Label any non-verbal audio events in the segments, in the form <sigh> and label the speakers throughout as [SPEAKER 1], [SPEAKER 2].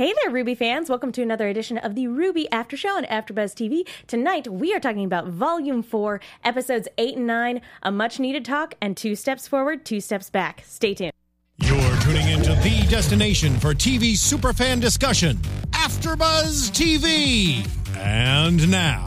[SPEAKER 1] Hey there, RWBY fans. Welcome to another edition of the RWBY After Show on AfterBuzz TV. Tonight, we are talking about Volume 4, Episodes 8 and 9, a much-needed talk, and two steps forward, two steps back. Stay tuned.
[SPEAKER 2] You're tuning into the destination for TV superfan discussion, AfterBuzz TV. And now,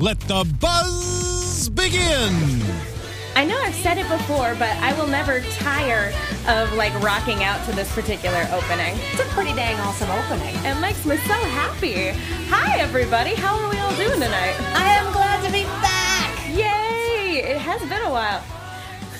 [SPEAKER 2] let the buzz begin.
[SPEAKER 1] I know I've said it before, but I will never tire of like rocking out to this particular opening.
[SPEAKER 3] It's a pretty dang awesome opening.
[SPEAKER 1] It makes me so happy. Hi, everybody. How are we all doing tonight?
[SPEAKER 3] I am glad to be back.
[SPEAKER 1] Yay! It has been a while.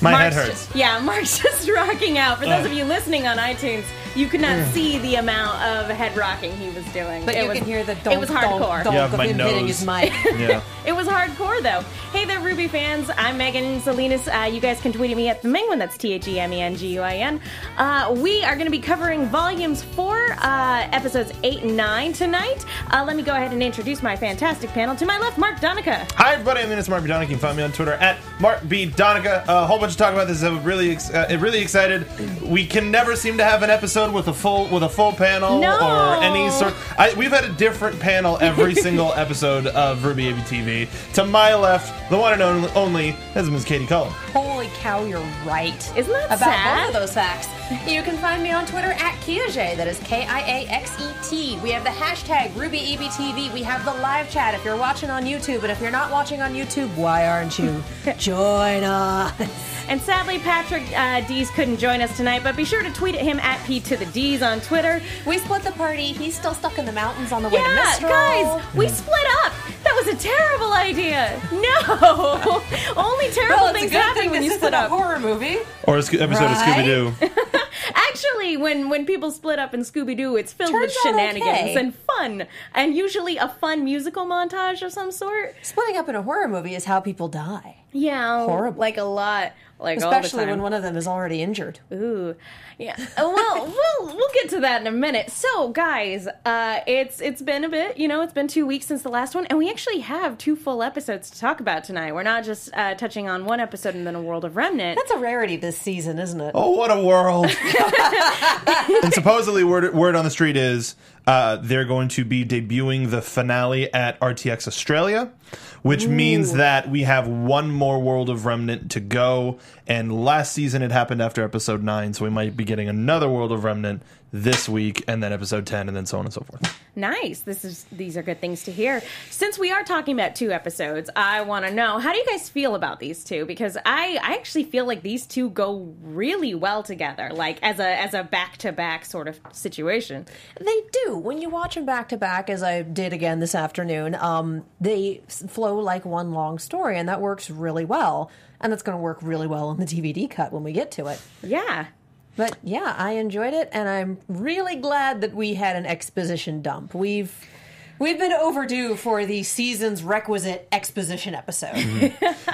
[SPEAKER 4] My
[SPEAKER 1] Mark's
[SPEAKER 4] head hurts.
[SPEAKER 1] Just, yeah, Mark's <laughs> just rocking out. For those
[SPEAKER 4] Ugh.
[SPEAKER 1] of you listening on iTunes, you could not see the amount of head rocking he was doing.
[SPEAKER 3] But
[SPEAKER 1] it
[SPEAKER 3] you
[SPEAKER 1] was,
[SPEAKER 3] can hear the
[SPEAKER 1] It was hardcore.
[SPEAKER 3] donk
[SPEAKER 4] Yeah,
[SPEAKER 3] of
[SPEAKER 4] my
[SPEAKER 3] him hitting
[SPEAKER 4] nose.
[SPEAKER 3] his mic. <laughs>
[SPEAKER 4] Yeah.
[SPEAKER 1] It was hardcore though. Hey there, RWBY fans. I'm Megan Salinas. Uh, you guys can tweet at me at the Menguin. That's T H E M E N G U I N. Uh, we are going to be covering volumes four, uh, episodes eight and nine tonight. Uh, let me go ahead and introduce my fantastic panel. To my left, Mark Donica.
[SPEAKER 4] Hi, everybody. I'm Linus Mark B. Donica. You can find me on Twitter at Mark B. Donica. a whole bunch of talk about this. I'm really, ex- uh, really excited. We can never seem to have an episode with a full with a full panel
[SPEAKER 1] No.
[SPEAKER 4] or any sort. I, we've had a different panel every <laughs> single episode of RWBY ABTV. To my left, the one and only, only is Ms. Katie Cullen.
[SPEAKER 3] Holy cow, you're right.
[SPEAKER 1] Isn't that
[SPEAKER 3] About
[SPEAKER 1] sad?
[SPEAKER 3] both of those facts. You can find me on Twitter at Kiaxet. That is K I A X E T. We have the hashtag RubyEBTV. We have the live chat if you're watching on YouTube. And if you're not watching on YouTube, why aren't you? <laughs> Join us.
[SPEAKER 1] And sadly, Patrick uh, Dees couldn't join us tonight, but be sure to tweet at him at P to the D's on Twitter.
[SPEAKER 3] We split the party. He's still stuck in the mountains on the way to
[SPEAKER 1] Yeah,
[SPEAKER 3] Mistral.
[SPEAKER 1] guys, we split up. That was a terrible idea. No, <laughs> only terrible
[SPEAKER 3] Well, it's a
[SPEAKER 1] things happen when you split
[SPEAKER 3] isn't a
[SPEAKER 1] up.
[SPEAKER 3] horror movie.
[SPEAKER 4] Or a sco- episode of Scooby Doo. <laughs>
[SPEAKER 1] Actually, when when people split up in Scooby Doo, it's filled with
[SPEAKER 3] Turns out
[SPEAKER 1] shenanigans
[SPEAKER 3] okay.
[SPEAKER 1] and fun, and usually a fun musical montage of some sort.
[SPEAKER 3] Splitting up in a horror movie is how people die.
[SPEAKER 1] Yeah,
[SPEAKER 3] Horrible.
[SPEAKER 1] like a lot, like all the
[SPEAKER 3] Especially
[SPEAKER 1] time.
[SPEAKER 3] when one of them is already injured.
[SPEAKER 1] Ooh, yeah. Uh, Well, <laughs> we'll we'll get to that in a minute. So, guys, uh, it's it's been a bit. You know, it's been two weeks since the last one, and we actually have two full episodes to talk about tonight. We're not just uh, touching on one episode and then a World of Remnant.
[SPEAKER 3] That's a rarity this season, isn't it?
[SPEAKER 4] Oh, what a world! <laughs> <laughs> and supposedly, word word on the street is uh, they're going to be debuting the finale at RTX Australia, which means that we have one more World of Remnant to go. And last season it happened after episode nine, so we might be getting another World of Remnant this week, and then episode ten, and then so on and so forth.
[SPEAKER 1] Nice. This is these are good things to hear. Since we are talking about two episodes, I want to know how do you guys feel about these two? Because I I actually feel like these two go really well together, like as a as a back to back sort of situation.
[SPEAKER 3] They do. When you watch them back to back, as I did again this afternoon, um, they flow like one long story, and that works really well. And that's going to work really well in the DVD cut when we get to it.
[SPEAKER 1] Yeah.
[SPEAKER 3] But yeah, I enjoyed it, and I'm really glad that we had an exposition dump. We've we've been overdue for the season's requisite exposition episode.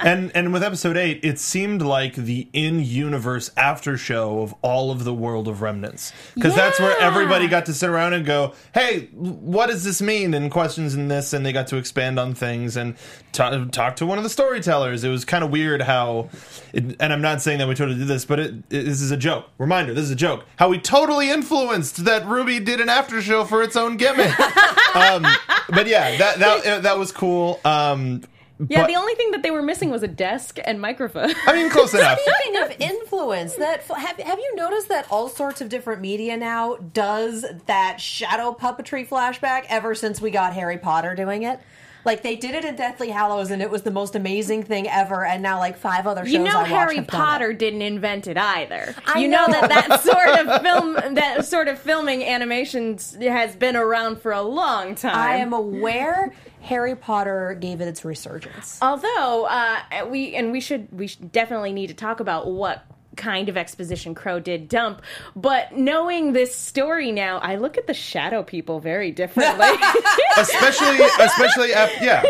[SPEAKER 4] and and with episode eight, it seemed like the in-universe after show of all of the World of Remnants, because that's where everybody got to sit around and go, "Hey, what does this mean?" and questions in this, and they got to expand on things and ta- talk to one of the storytellers. It was kind of weird how, it, and I'm not saying that we totally did this, but it, it, this is a joke. Reminder: this is a joke. How we totally influenced that RWBY did an after show for its own gimmick. <laughs> um, <laughs> but yeah, that that that was cool. Um,
[SPEAKER 1] Yeah,
[SPEAKER 4] but-
[SPEAKER 1] the only thing that they were missing was a desk and microphone.
[SPEAKER 4] I mean, close <laughs> enough.
[SPEAKER 3] Speaking of influence, that have, have you noticed that all sorts of different media now does that shadow puppetry flashback ever since we got Harry Potter doing it? Like they did it in Deathly Hallows, and it was the most amazing thing ever. And now, like five other shows
[SPEAKER 1] you know
[SPEAKER 3] I
[SPEAKER 1] Harry Potter didn't invent it either.
[SPEAKER 3] I
[SPEAKER 1] you know.
[SPEAKER 3] know.
[SPEAKER 1] that that <laughs> sort of film that sort of filming animations has been around for a long time.
[SPEAKER 3] I am aware Harry Potter gave it its resurgence.
[SPEAKER 1] Although uh, we and we should we should definitely need to talk about what kind of exposition Qrow did dump. But knowing this story now, I look at the shadow people very differently. <laughs>
[SPEAKER 4] especially especially after, yeah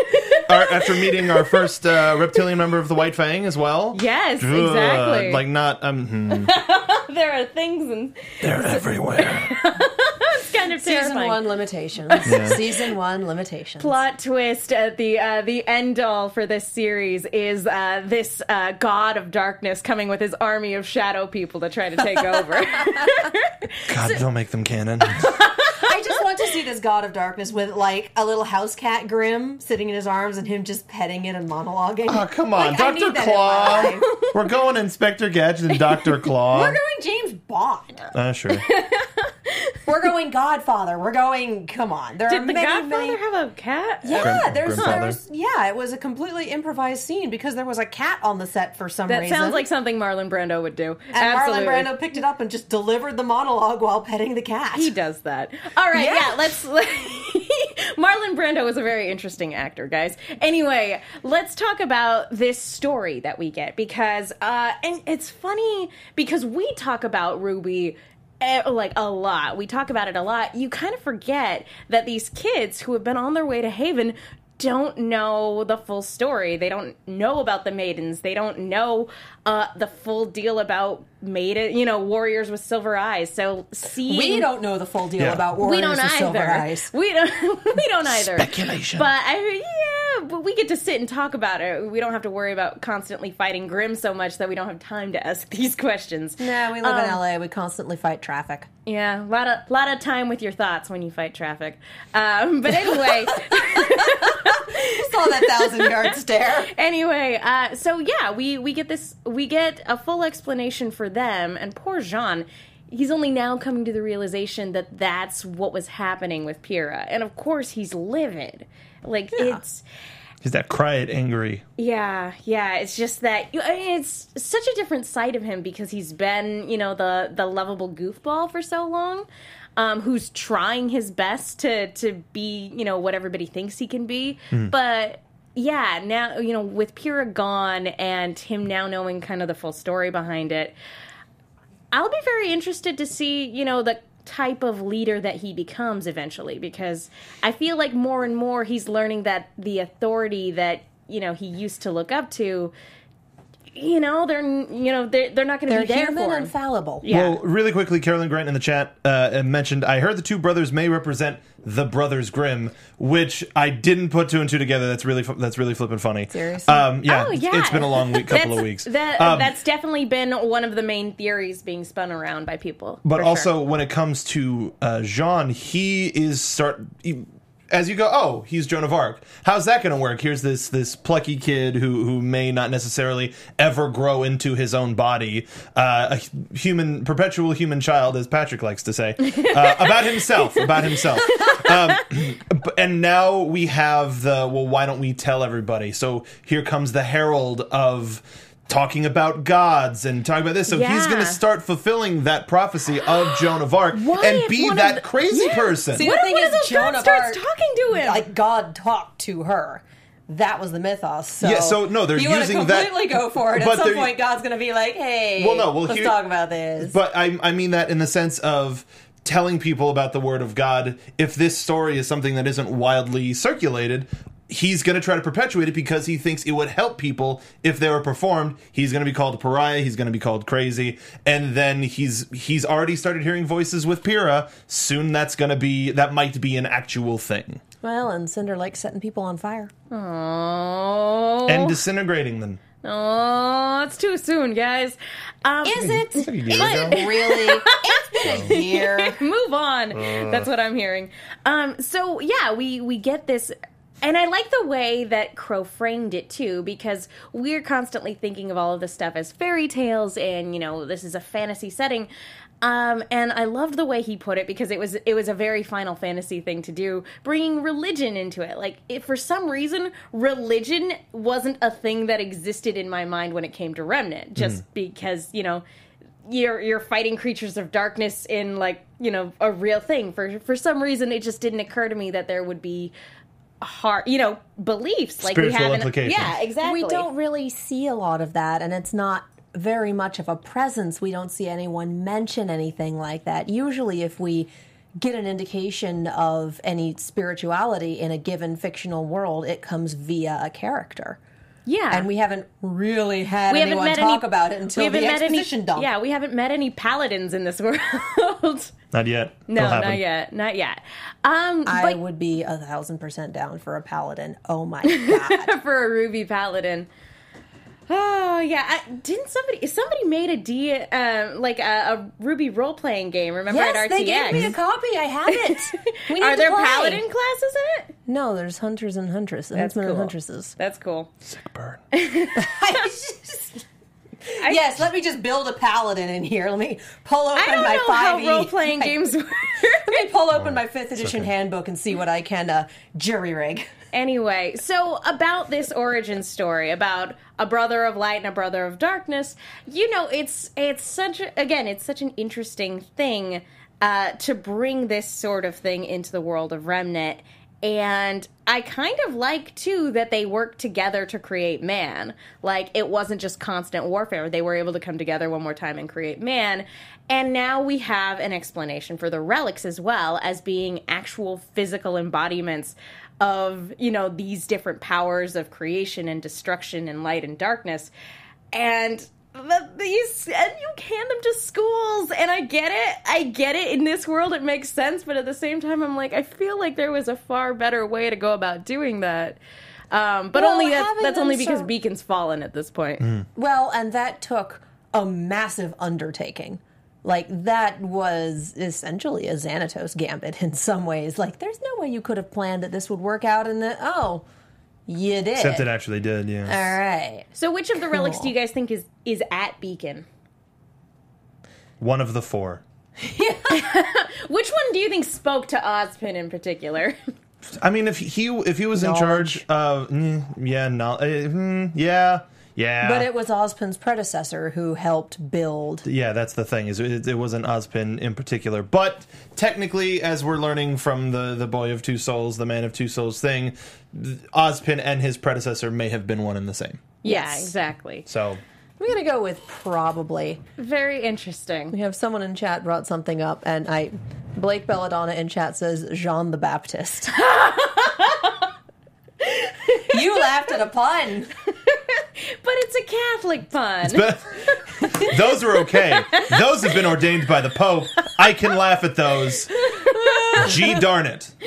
[SPEAKER 4] our, after meeting our first uh, reptilian member of the White Fang as well.
[SPEAKER 1] yes,
[SPEAKER 4] Ugh,
[SPEAKER 1] exactly.
[SPEAKER 4] Like not um. hmm. <laughs>
[SPEAKER 1] there are things and
[SPEAKER 4] They're everywhere. <laughs>
[SPEAKER 1] it's kind of
[SPEAKER 3] Season
[SPEAKER 1] terrifying.
[SPEAKER 3] one limitations. <laughs> Season one limitations.
[SPEAKER 1] plot twist at the uh, the end all for this series is uh, this uh, god of darkness coming with his army of shadow people to try to take over. <laughs>
[SPEAKER 4] God, don't make them canon.
[SPEAKER 3] I just want to see this god of darkness with like a little house cat Grimm sitting in his arms and him just petting it and monologuing.
[SPEAKER 4] Oh, come on,
[SPEAKER 3] Like,
[SPEAKER 4] Dr.
[SPEAKER 3] need that in my
[SPEAKER 4] Claw. We're going Inspector Gadget and Dr. <laughs> Claw.
[SPEAKER 3] We're going James Bond.
[SPEAKER 4] uh, sure.
[SPEAKER 3] We're going Godfather. We're going. Come on, there are
[SPEAKER 1] Did the
[SPEAKER 3] many,
[SPEAKER 1] Godfather
[SPEAKER 3] many.
[SPEAKER 1] have a cat?
[SPEAKER 3] yeah,
[SPEAKER 4] Grimm-
[SPEAKER 3] there's, there's yeah, it was a completely improvised scene because there was a cat on the set for some
[SPEAKER 1] That
[SPEAKER 3] reason.
[SPEAKER 1] sounds like something Marlon Brando would do.
[SPEAKER 3] and
[SPEAKER 1] Absolutely.
[SPEAKER 3] Marlon Brando picked it up and just delivered the monologue while petting the cat.
[SPEAKER 1] He does that. All right,
[SPEAKER 3] Yeah.
[SPEAKER 1] yeah, let's. <laughs> Marlon Brando is a very interesting actor, guys. Anyway, let's talk about this story that we get because, uh, and it's funny because we talk about RWBY. Eh, Like a lot. We talk about it a lot. You kind of forget that these kids who have been on their way to Haven don't know the full story. They don't know about the maidens. They don't know uh, the full deal about maiden, you know, warriors with silver eyes. So see,
[SPEAKER 3] we don't know the full deal
[SPEAKER 4] Yeah.
[SPEAKER 3] about
[SPEAKER 1] we
[SPEAKER 3] Warriors
[SPEAKER 1] don't
[SPEAKER 3] with Silver. Eyes.
[SPEAKER 1] We don't. <laughs> We don't either.
[SPEAKER 4] Speculation.
[SPEAKER 1] But I, yeah, but we get to sit and talk about it. We don't have to worry about constantly fighting Grimm so much that we don't have time to ask <laughs> these questions.
[SPEAKER 3] Nah, we live in
[SPEAKER 1] Um,
[SPEAKER 3] LA. We constantly fight traffic.
[SPEAKER 1] Yeah, a lot of lot of time with your thoughts when you fight traffic. Um, <laughs> but anyway, <laughs>
[SPEAKER 3] Saw that thousand yard stare. <laughs>
[SPEAKER 1] anyway, uh, so yeah, we we get this. We get a full explanation for them, and poor Jaune. He's only now coming to the realization that that's what was happening with Pyrrha, and of course he's livid. Like it's
[SPEAKER 4] He's that quiet, angry.
[SPEAKER 1] Yeah, yeah. It's just that I mean, it's such a different side of him because he's been, you know, the the lovable goofball for so long, um, who's trying his best to to be, you know, what everybody thinks he can be. But yeah, now you know, with Pyrrha gone and him now knowing kind of the full story behind it, I'll be very interested to see, you know, the type of leader that he becomes eventually because I feel like more and more he's learning that the authority that, you know, he used to look up to, you know, they're you know, they're, they're not going to be there
[SPEAKER 3] human
[SPEAKER 1] for him.
[SPEAKER 3] and fallible.
[SPEAKER 1] Yeah.
[SPEAKER 4] Well, really quickly, Carolyn Grant in the chat uh, mentioned, I heard the two brothers may represent the Brothers Grimm, which I didn't put two and two together. That's really that's really flipping funny.
[SPEAKER 3] Seriously?
[SPEAKER 4] Um, yeah,
[SPEAKER 1] Oh
[SPEAKER 4] it's-
[SPEAKER 1] yeah,
[SPEAKER 4] it's been a long week, <laughs> couple of weeks.
[SPEAKER 1] That
[SPEAKER 4] Um,
[SPEAKER 1] that's definitely been one of the main theories being spun around by people.
[SPEAKER 4] But also,
[SPEAKER 1] sure.
[SPEAKER 4] when it comes to uh, Jaune, he is start. He, as you go, oh, he's Joan of Arc. How's that going to work? Here's this this plucky kid who who may not necessarily ever grow into his own body, uh, a human, perpetual human child, as Patrick likes to say, uh, <laughs> about himself, about himself. Um, and now we have the well. Why don't we tell everybody? So here comes the herald of. Talking about gods and talking about this, so he's going to start fulfilling that prophecy of Joan of Arc <gasps>
[SPEAKER 1] What
[SPEAKER 4] and be that
[SPEAKER 1] the-
[SPEAKER 4] crazy
[SPEAKER 1] Yeah.
[SPEAKER 4] person.
[SPEAKER 3] See,
[SPEAKER 1] What
[SPEAKER 3] the
[SPEAKER 1] if
[SPEAKER 3] thing
[SPEAKER 1] one
[SPEAKER 3] is,
[SPEAKER 1] of those
[SPEAKER 3] Joan of
[SPEAKER 1] starts
[SPEAKER 3] Arc,
[SPEAKER 1] talking to him?
[SPEAKER 3] like God talked to her. That was the mythos. So
[SPEAKER 4] Yeah, so, no, they're
[SPEAKER 3] you wanna
[SPEAKER 4] using that-
[SPEAKER 3] completely go for it. <laughs>
[SPEAKER 4] but
[SPEAKER 3] At some point, God's going to be like, "Hey,
[SPEAKER 4] Well, no, well,
[SPEAKER 3] let's
[SPEAKER 4] here-
[SPEAKER 3] talk about this."
[SPEAKER 4] But I, I mean that in the sense of telling people about the Word of God. If this story is something that isn't wildly circulated, he's going to try to perpetuate it because he thinks it would help people if they were performed. He's going to be called a pariah. He's going to be called crazy, and then he's he's already started hearing voices with Pyrrha. Soon, that's going to be that might be an actual thing
[SPEAKER 3] well, and Cinder Lake setting people on fire.
[SPEAKER 1] oh,
[SPEAKER 4] and disintegrating them.
[SPEAKER 1] oh, it's too soon, guys. Um,
[SPEAKER 3] Is it?
[SPEAKER 4] Like a year
[SPEAKER 3] Is
[SPEAKER 4] ago.
[SPEAKER 3] it really? <laughs> It's been a year. <laughs>
[SPEAKER 1] move on. That's what I'm hearing. Um, so yeah, we we get this, and I like the way that Qrow framed it too, because we're constantly thinking of all of this stuff as fairy tales, and you know this is a fantasy setting. Um, and I loved the way he put it because it was it was a very Final Fantasy thing to do, bringing religion into it. Like, if for some reason religion wasn't a thing that existed in my mind when it came to Remnant, just because you know you're you're fighting creatures of darkness in like you know a real thing for for some reason it just didn't occur to me that there would be hard you know beliefs like we
[SPEAKER 4] Spiritual
[SPEAKER 1] have in-
[SPEAKER 4] implications.
[SPEAKER 1] yeah exactly
[SPEAKER 3] We don't really see a lot of that, and it's not very much of a presence. We don't see anyone mention anything like that. Usually, if we get an indication of any spirituality in a given fictional world, it comes via a character.
[SPEAKER 1] Yeah
[SPEAKER 3] And we haven't really had
[SPEAKER 1] we haven't
[SPEAKER 3] anyone
[SPEAKER 1] met
[SPEAKER 3] talk
[SPEAKER 1] any,
[SPEAKER 3] about it
[SPEAKER 1] we
[SPEAKER 3] until
[SPEAKER 1] haven't
[SPEAKER 3] the
[SPEAKER 1] met
[SPEAKER 3] exposition
[SPEAKER 1] any,
[SPEAKER 3] dump.
[SPEAKER 1] yeah we haven't met any paladins in this <laughs> world
[SPEAKER 4] Not yet.
[SPEAKER 1] no not yet not yet um
[SPEAKER 3] I
[SPEAKER 1] but
[SPEAKER 3] would be a thousand percent down for a paladin. Oh my <laughs> god!
[SPEAKER 1] for a ruby paladin Oh yeah, I, didn't somebody somebody made a D um, like a, a RWBY role playing game? Remember
[SPEAKER 3] Yes,
[SPEAKER 1] at RTX?
[SPEAKER 3] they gave me a copy. I have it. <laughs> We need
[SPEAKER 1] Are
[SPEAKER 3] to
[SPEAKER 1] there
[SPEAKER 3] play.
[SPEAKER 1] paladin classes in it?
[SPEAKER 3] No, there's hunters and huntresses. Huntsmen and
[SPEAKER 1] cool.
[SPEAKER 3] huntresses.
[SPEAKER 1] That's cool.
[SPEAKER 4] Sick burn. <laughs> <laughs> <laughs>
[SPEAKER 3] yes, let me just build a paladin in here. Let me pull open
[SPEAKER 1] I don't
[SPEAKER 3] my
[SPEAKER 1] know how
[SPEAKER 3] 5e.
[SPEAKER 1] role playing games work. <laughs>
[SPEAKER 3] Let me pull open my fifth edition
[SPEAKER 4] okay.
[SPEAKER 3] handbook and see what I can uh, jury rig. <laughs>
[SPEAKER 1] Anyway, so about this origin story about a brother of light and a brother of darkness, you know, it's it's such a, again, it's such an interesting thing uh, to bring this sort of thing into the world of Remnant. And I kind of like too that they worked together to create man. Like it wasn't just constant warfare. They were able to come together one more time and create man. And now we have an explanation for the relics as well as being actual physical embodiments of, you know, these different powers of creation and destruction and light and darkness. And the, these and you hand them to schools and i get it. I get it. In this world it makes sense but at the same time i'm like i feel like there was a far better way to go about doing that. Um, but
[SPEAKER 3] Well,
[SPEAKER 1] only that, that's only because
[SPEAKER 3] sur-
[SPEAKER 1] beacon's fallen at this point.
[SPEAKER 3] Well, and that took a massive undertaking. Like that was essentially a Xanatos gambit in some ways. Like there's no way you could have planned that this would work out and that oh, you did.
[SPEAKER 4] Except it actually did, yeah.
[SPEAKER 3] All right.
[SPEAKER 1] so which of the relics do you guys think is is at beacon
[SPEAKER 4] One of the four. <laughs>
[SPEAKER 1] which one do you think spoke to ozpin in particular
[SPEAKER 4] I mean, if he if he was in charge of mm, yeah, no, uh, mm, yeah, yeah,
[SPEAKER 3] But it was Ozpin's predecessor who helped build.
[SPEAKER 4] yeah, that's the thing is it, it wasn't Ozpin in particular, but technically, as we're learning from the the boy of two souls, the man of two souls thing, th- Ozpin and his predecessor may have been one and the same.
[SPEAKER 1] yeah
[SPEAKER 3] Yes.
[SPEAKER 1] exactly
[SPEAKER 4] So
[SPEAKER 3] I'm gonna go with probably.
[SPEAKER 1] very interesting
[SPEAKER 3] We have someone in chat brought something up, and I Blake Belladonna in chat says Jaune the Baptist. <laughs> you laughed at a pun.
[SPEAKER 1] But it's a catholic pun <laughs>
[SPEAKER 4] those are okay. Those have been ordained by the Pope. I can laugh at those. Gee darn it. <laughs>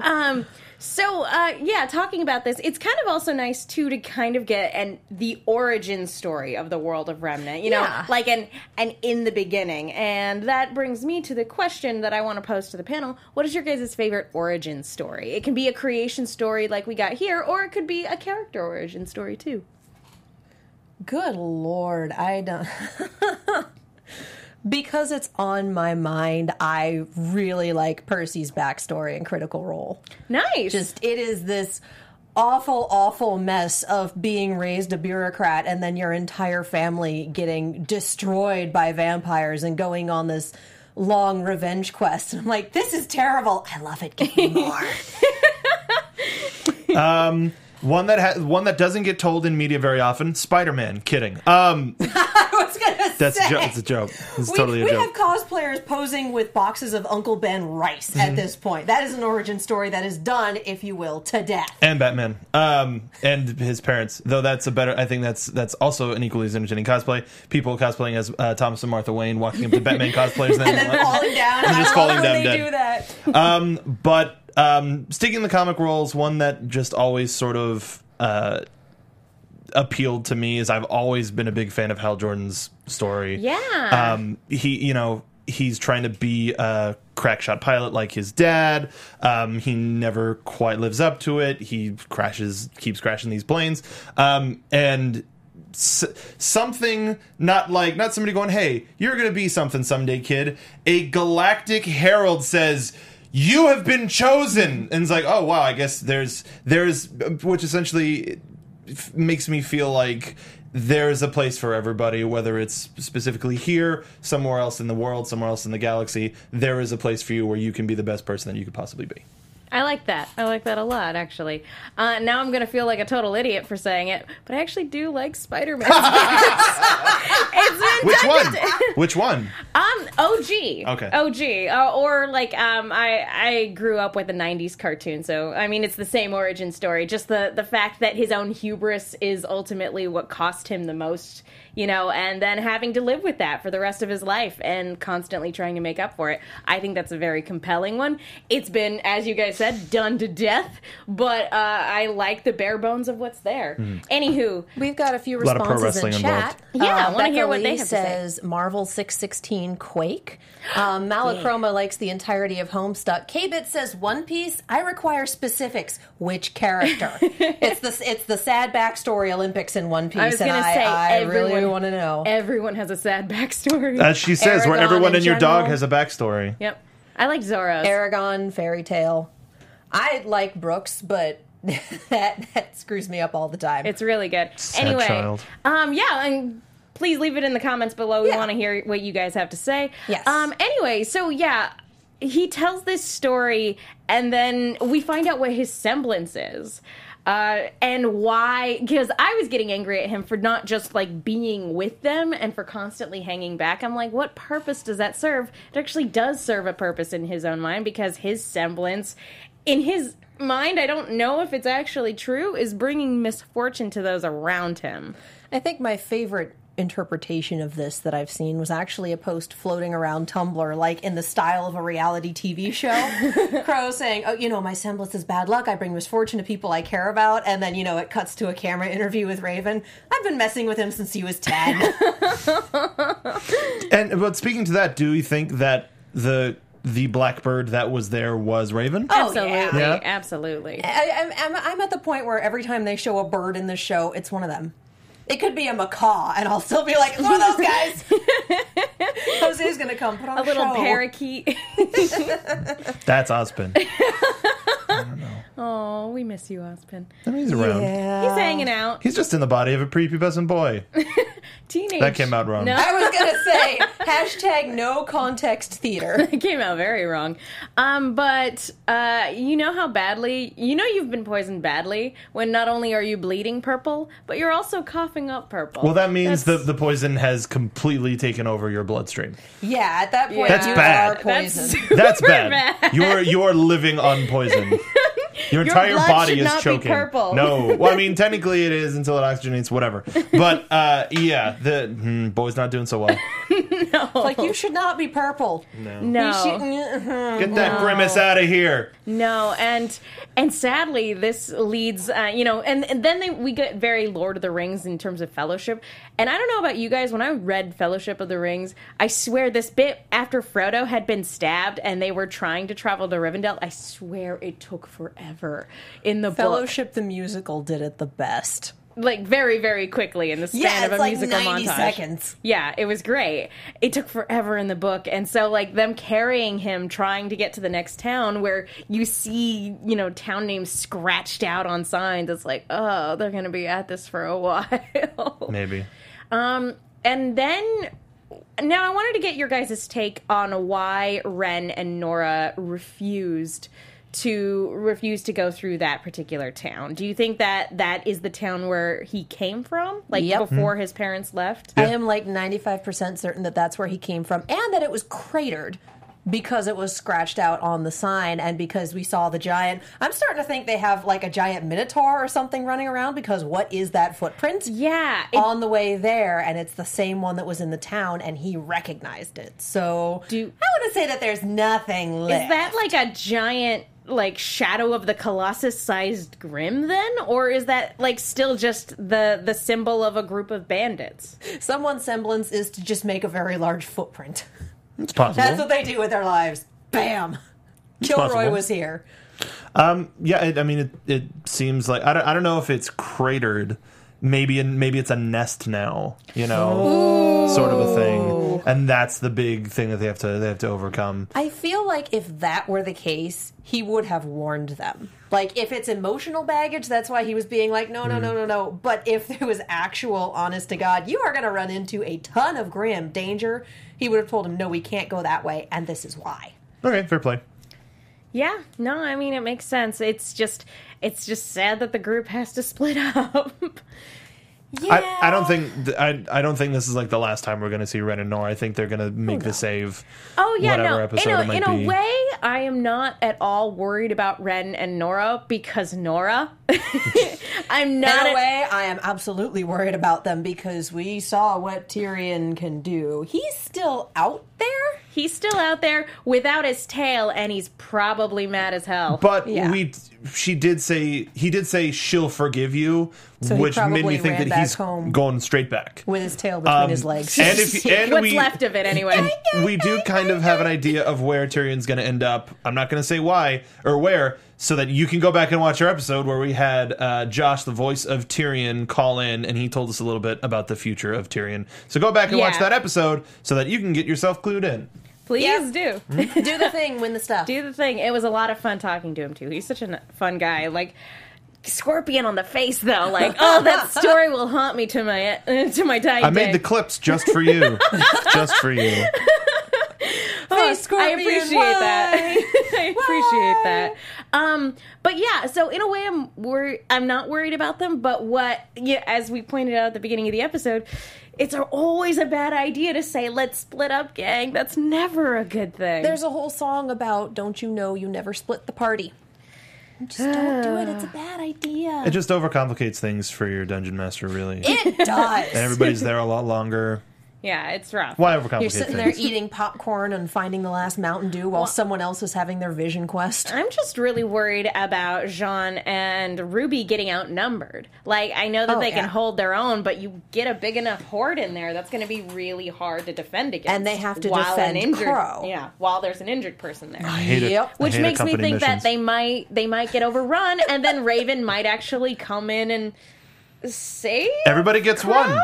[SPEAKER 1] Um, So, uh, yeah, talking about this, it's kind of also nice too to kind of get and the origin story of the world of Remnant. You know,
[SPEAKER 3] Yeah.
[SPEAKER 1] like an an in the beginning, and that brings me to the question that I want to pose to the panel: What is your guys' favorite origin story? It can be a creation story like we got here, or it could be a character origin story too.
[SPEAKER 3] Good lord, I don't. <laughs> because it's on my mind, I really like Percy's backstory and Critical Role.
[SPEAKER 1] Nice.
[SPEAKER 3] Just it is this awful, awful mess of being raised a bureaucrat and then your entire family getting destroyed by vampires and going on this long revenge quest. And I'm like, this is terrible. I love it. Give me <laughs> more. <laughs>
[SPEAKER 4] Um, One that ha- one that doesn't get told in media very often. Spider Man. Kidding. Um, <laughs>
[SPEAKER 3] I was gonna
[SPEAKER 4] that's
[SPEAKER 3] say.
[SPEAKER 4] a joke. It's a joke. It's
[SPEAKER 3] We,
[SPEAKER 4] totally a
[SPEAKER 3] we
[SPEAKER 4] joke.
[SPEAKER 3] have cosplayers posing with boxes of Uncle Ben rice
[SPEAKER 4] Mm-hmm.
[SPEAKER 3] at this point. That is an origin story that is done, if you will, to death.
[SPEAKER 4] and Batman, um, and his parents. Though that's a better. I think that's that's also an equally as entertaining cosplay. People cosplaying as uh, Thomas and Martha Wayne, walking up to Batman cosplayers, and <laughs>
[SPEAKER 3] And then falling down.
[SPEAKER 4] And just falling down
[SPEAKER 3] they
[SPEAKER 4] dead.
[SPEAKER 3] do that.
[SPEAKER 4] um, but um, sticking the comic roles, one that just always sort of uh, appealed to me is I've always been a big fan of Hal Jordan's story.
[SPEAKER 1] Yeah.
[SPEAKER 4] Um, he, you know, he's trying to be a crackshot pilot like his dad. Um, he never quite lives up to it. He crashes, keeps crashing these planes. Um, and s- something not like not somebody going hey you're gonna be something someday kid a galactic herald says you have been chosen. And it's like oh wow i guess there's there's which essentially makes me feel like there's a place for everybody whether it's specifically here somewhere else in the world somewhere else in the galaxy. There is a place for you where you can be the best person that you could possibly be
[SPEAKER 1] I like that. I like that a lot, actually. Uh, now I'm going to feel like a total idiot for saying it, but I actually do like Spider Man. <laughs>
[SPEAKER 4] which one <laughs> which one
[SPEAKER 1] Um, OG.
[SPEAKER 4] Okay.
[SPEAKER 1] OG. Uh, or like, um, I I grew up with a '90s cartoon, so I mean, it's the same origin story. Just the the fact that his own hubris is ultimately what cost him the most, you know, and then having to live with that for the rest of his life and constantly trying to make up for it. I think that's a very compelling one. It's been, as you guys said, said, done to death. But uh, I like the bare bones of what's there. Anywho,
[SPEAKER 3] We've got a few
[SPEAKER 4] lot of pro
[SPEAKER 3] responses in chat.
[SPEAKER 4] involved.
[SPEAKER 1] Yeah, I
[SPEAKER 3] Uh,
[SPEAKER 1] wanna hear
[SPEAKER 3] Becca
[SPEAKER 1] what they
[SPEAKER 3] Lee
[SPEAKER 1] have to say.
[SPEAKER 3] says Marvel 616 Quake. <gasps> Um, Malachroma likes the entirety of Homestuck. K-Bit says One Piece. I require specifics. Which character? <laughs> it's the it's the sad backstory Olympics in One Piece,
[SPEAKER 1] I was
[SPEAKER 3] and
[SPEAKER 1] gonna
[SPEAKER 3] I,
[SPEAKER 1] say
[SPEAKER 3] I really
[SPEAKER 1] everyone-
[SPEAKER 3] want to know.
[SPEAKER 1] everyone has a sad backstory.
[SPEAKER 4] As she says, where everyone
[SPEAKER 3] in
[SPEAKER 4] and your dog has a backstory.
[SPEAKER 1] yep. I like Zoro's.
[SPEAKER 3] Aragon fairy tale. I like Brooks, but <laughs> that that screws me up all the time.
[SPEAKER 1] It's really good.
[SPEAKER 4] Sad
[SPEAKER 1] anyway,
[SPEAKER 4] child.
[SPEAKER 1] um, yeah, and please leave it in the comments below. We
[SPEAKER 3] Yeah.
[SPEAKER 1] want to hear what you guys have to say.
[SPEAKER 3] Yes.
[SPEAKER 1] Um. Anyway, so yeah, he tells this story, and then we find out what his semblance is. Uh, and why? Because I was getting angry at him for not just like being with them and for constantly hanging back. I'm like, what purpose does that serve? It actually does serve a purpose in his own mind because his semblance, in his mind, I don't know if it's actually true, is bringing misfortune to those around him.
[SPEAKER 3] I think my favorite interpretation of this that I've seen was actually a post floating around Tumblr, like in the style of a reality TV show. <laughs> Qrow saying, "Oh, you know, my semblance is bad luck. I bring misfortune to people I care about." And then, you know, it cuts to a camera interview with Raven. I've been messing with him since he was ten. <laughs>
[SPEAKER 4] And but speaking to that, do you think that the the blackbird that was there was Raven?
[SPEAKER 3] Oh,
[SPEAKER 1] absolutely,
[SPEAKER 3] yeah.
[SPEAKER 4] Yeah.
[SPEAKER 1] absolutely.
[SPEAKER 3] I, I'm, I'm, I'm at the point where every time they show a bird in the show, it's one of them. It could be a macaw, and I'll still be like, "It's one of those guys." <laughs> Jose's gonna come put on a,
[SPEAKER 1] A little
[SPEAKER 3] show.
[SPEAKER 1] parakeet. <laughs>
[SPEAKER 4] That's <laughs> Ozpin. <laughs>
[SPEAKER 1] oh, we miss you, Ozpin.
[SPEAKER 4] I mean, he's around.
[SPEAKER 3] Yeah.
[SPEAKER 1] He's hanging out.
[SPEAKER 4] He's just in the body of a prepubescent boy. <laughs>
[SPEAKER 1] Teenage.
[SPEAKER 4] That came out wrong.
[SPEAKER 1] No,
[SPEAKER 3] I was gonna <laughs> say hashtag no context theater.
[SPEAKER 1] it came out very wrong. Um, but uh, you know how badly you know you've been poisoned badly when not only are you bleeding purple, but you're also coughing up purple.
[SPEAKER 4] Well, that means the,
[SPEAKER 1] That's-
[SPEAKER 4] the poison has completely taken over your bloodstream.
[SPEAKER 3] Yeah, at that point
[SPEAKER 4] That's
[SPEAKER 3] you
[SPEAKER 4] bad.
[SPEAKER 3] are poisoned.
[SPEAKER 1] That's
[SPEAKER 4] That's
[SPEAKER 1] super
[SPEAKER 4] bad. You're you're living on poison. <laughs> Your entire
[SPEAKER 1] blood
[SPEAKER 4] body
[SPEAKER 1] should
[SPEAKER 4] is
[SPEAKER 1] not be
[SPEAKER 4] choking.
[SPEAKER 1] purple.
[SPEAKER 4] No, well, I <laughs> mean technically it is until it oxygenates, whatever. But uh, yeah, the hmm, boy's not doing so well. <laughs> No.
[SPEAKER 3] Like you should not be purple.
[SPEAKER 1] no.
[SPEAKER 3] You should,
[SPEAKER 4] Get that grimace out of here.
[SPEAKER 1] No, and and sadly, this leads, uh, you know, and, and then they, we get very Lord of the Rings in terms of Fellowship. And I don't know about you guys, when I read Fellowship of the Rings, I swear this bit after Frodo had been stabbed and they were trying to travel to Rivendell, I swear it took forever in the book,
[SPEAKER 3] Fellowship the musical did it the best.
[SPEAKER 1] like very very quickly in the span
[SPEAKER 3] Yeah,
[SPEAKER 1] of a
[SPEAKER 3] like
[SPEAKER 1] musical
[SPEAKER 3] 90
[SPEAKER 1] montage.
[SPEAKER 3] seconds.
[SPEAKER 1] Yeah, it was great. It took forever in the book. And so like them carrying him trying to get to the next town where you see, you know, town names scratched out on signs. It's like, "Oh, they're going to be at this for a <laughs> while."
[SPEAKER 4] Maybe.
[SPEAKER 1] Um, and then now I wanted to get your guys' take on why Ren and Nora refused to refuse to go through that particular town. Do you think that that is the town where he came from, like
[SPEAKER 3] Yep.
[SPEAKER 1] before mm-hmm. his parents left?
[SPEAKER 3] I am like 95% certain that that's where he came from and that it was cratered because it was scratched out on the sign and because we saw the giant. I'm starting to think they have like a giant minotaur or something running around because what is that footprint?
[SPEAKER 1] Yeah, it-
[SPEAKER 3] on the way there and it's the same one that was in the town and he recognized it. So
[SPEAKER 1] Do-
[SPEAKER 3] I want to say that there's nothing left.
[SPEAKER 1] Is that like a giant like shadow of the colossus sized grim then or is that like still just the the symbol of a group of bandits
[SPEAKER 3] someone's semblance is to just make a very large footprint. <laughs>
[SPEAKER 4] It's possible.
[SPEAKER 3] That's what they do with their lives. Bam. Kilroy
[SPEAKER 4] possible.
[SPEAKER 3] was here.
[SPEAKER 4] Um, yeah, it, I mean, it, it seems like I don't, I don't know if it's cratered. Maybe maybe it's a nest now, you know, oh. sort of a thing, and that's the big thing that they have to they have to overcome.
[SPEAKER 3] I feel like if that were the case, he would have warned them. Like if it's emotional baggage, that's why he was being like, no, no, no, hmm. no, no. But if <laughs> there was actual, honest to God, you are going to run into a ton of grim danger, he would have told him, no, we can't go that way, and this is why.
[SPEAKER 4] Okay, fair play.
[SPEAKER 1] yeah no i mean it makes sense it's just it's just sad that the group has to split up <laughs>
[SPEAKER 4] I, I don't think th- I, I don't think this is like the last time we're going to see Ren and Nora. I think they're going to make the save.
[SPEAKER 1] Oh yeah,
[SPEAKER 4] whatever
[SPEAKER 1] no.
[SPEAKER 4] episode
[SPEAKER 1] in a, in a way, I am not at all worried about Ren and Nora because Nora. <laughs> I'm
[SPEAKER 3] In
[SPEAKER 1] not.
[SPEAKER 3] a way, I am absolutely worried about them because we saw what Tyrian can do. He's still out there.
[SPEAKER 1] he's still out there without his tail, and he's probably mad as hell.
[SPEAKER 4] But
[SPEAKER 3] Yeah.
[SPEAKER 4] we she did say he did say she'll forgive you,
[SPEAKER 3] So he
[SPEAKER 4] which made me
[SPEAKER 3] probably
[SPEAKER 4] think
[SPEAKER 3] ran
[SPEAKER 4] that
[SPEAKER 3] back
[SPEAKER 4] he's
[SPEAKER 3] home.
[SPEAKER 4] going straight back.
[SPEAKER 3] with his tail between
[SPEAKER 4] Um,
[SPEAKER 3] his legs.
[SPEAKER 4] And if <laughs> and
[SPEAKER 1] What's
[SPEAKER 4] we
[SPEAKER 1] left of it anyway?
[SPEAKER 4] we do kind of have an idea of where Tyrian's going to end up. I'm not going to say why or where, so that you can go back and watch our episode where we had uh, Josh, the voice of Tyrian, call in and he told us a little bit about the future of Tyrian. So go back and watch that episode so that you can get yourself clued in.
[SPEAKER 1] Please
[SPEAKER 3] Yeah.
[SPEAKER 1] do. <laughs>
[SPEAKER 3] do the thing, win the stuff.
[SPEAKER 1] do the thing. It was a lot of fun talking to him too. He's such a fun guy. Like scorpion on the face though. Like oh, that <laughs> story will haunt me to my to my dying
[SPEAKER 4] I made the clips just for you, <laughs> just for you.
[SPEAKER 1] Oh, I appreciate
[SPEAKER 3] why?
[SPEAKER 1] that. <laughs> I appreciate that. Um, but yeah, so in a way, I'm worried. I'm not worried about them. But what, yeah, as we pointed out at the beginning of the episode, it's always a bad idea to say let's split up, gang. That's never a good thing.
[SPEAKER 3] There's a whole song about "Don't you know you never split the party." Just don't do it. It's a <sighs> bad idea.
[SPEAKER 4] It just overcomplicates things for your dungeon master, really.
[SPEAKER 3] It does.
[SPEAKER 4] and everybody's there a lot longer.
[SPEAKER 1] Yeah, it's rough.
[SPEAKER 4] Why overcomplicate
[SPEAKER 3] You're sitting there
[SPEAKER 4] things?
[SPEAKER 3] eating popcorn and finding the last Mountain Dew while someone else is having their vision quest.
[SPEAKER 1] I'm just really worried about Jaune and Ruby getting outnumbered. Like, I know that
[SPEAKER 3] Oh,
[SPEAKER 1] they can hold their own, but you get a big enough horde in there, that's going to be really hard to defend against.
[SPEAKER 3] And they have to
[SPEAKER 1] while
[SPEAKER 3] defend
[SPEAKER 1] an injured,
[SPEAKER 3] Qrow.
[SPEAKER 1] Yeah, while there's an injured person there.
[SPEAKER 4] I hate it.
[SPEAKER 3] Yep.
[SPEAKER 4] I
[SPEAKER 1] Which
[SPEAKER 4] hate
[SPEAKER 1] makes me
[SPEAKER 4] accompany
[SPEAKER 1] think that they might they might get overrun, and then Raven might actually come in and save.
[SPEAKER 4] Everybody gets one.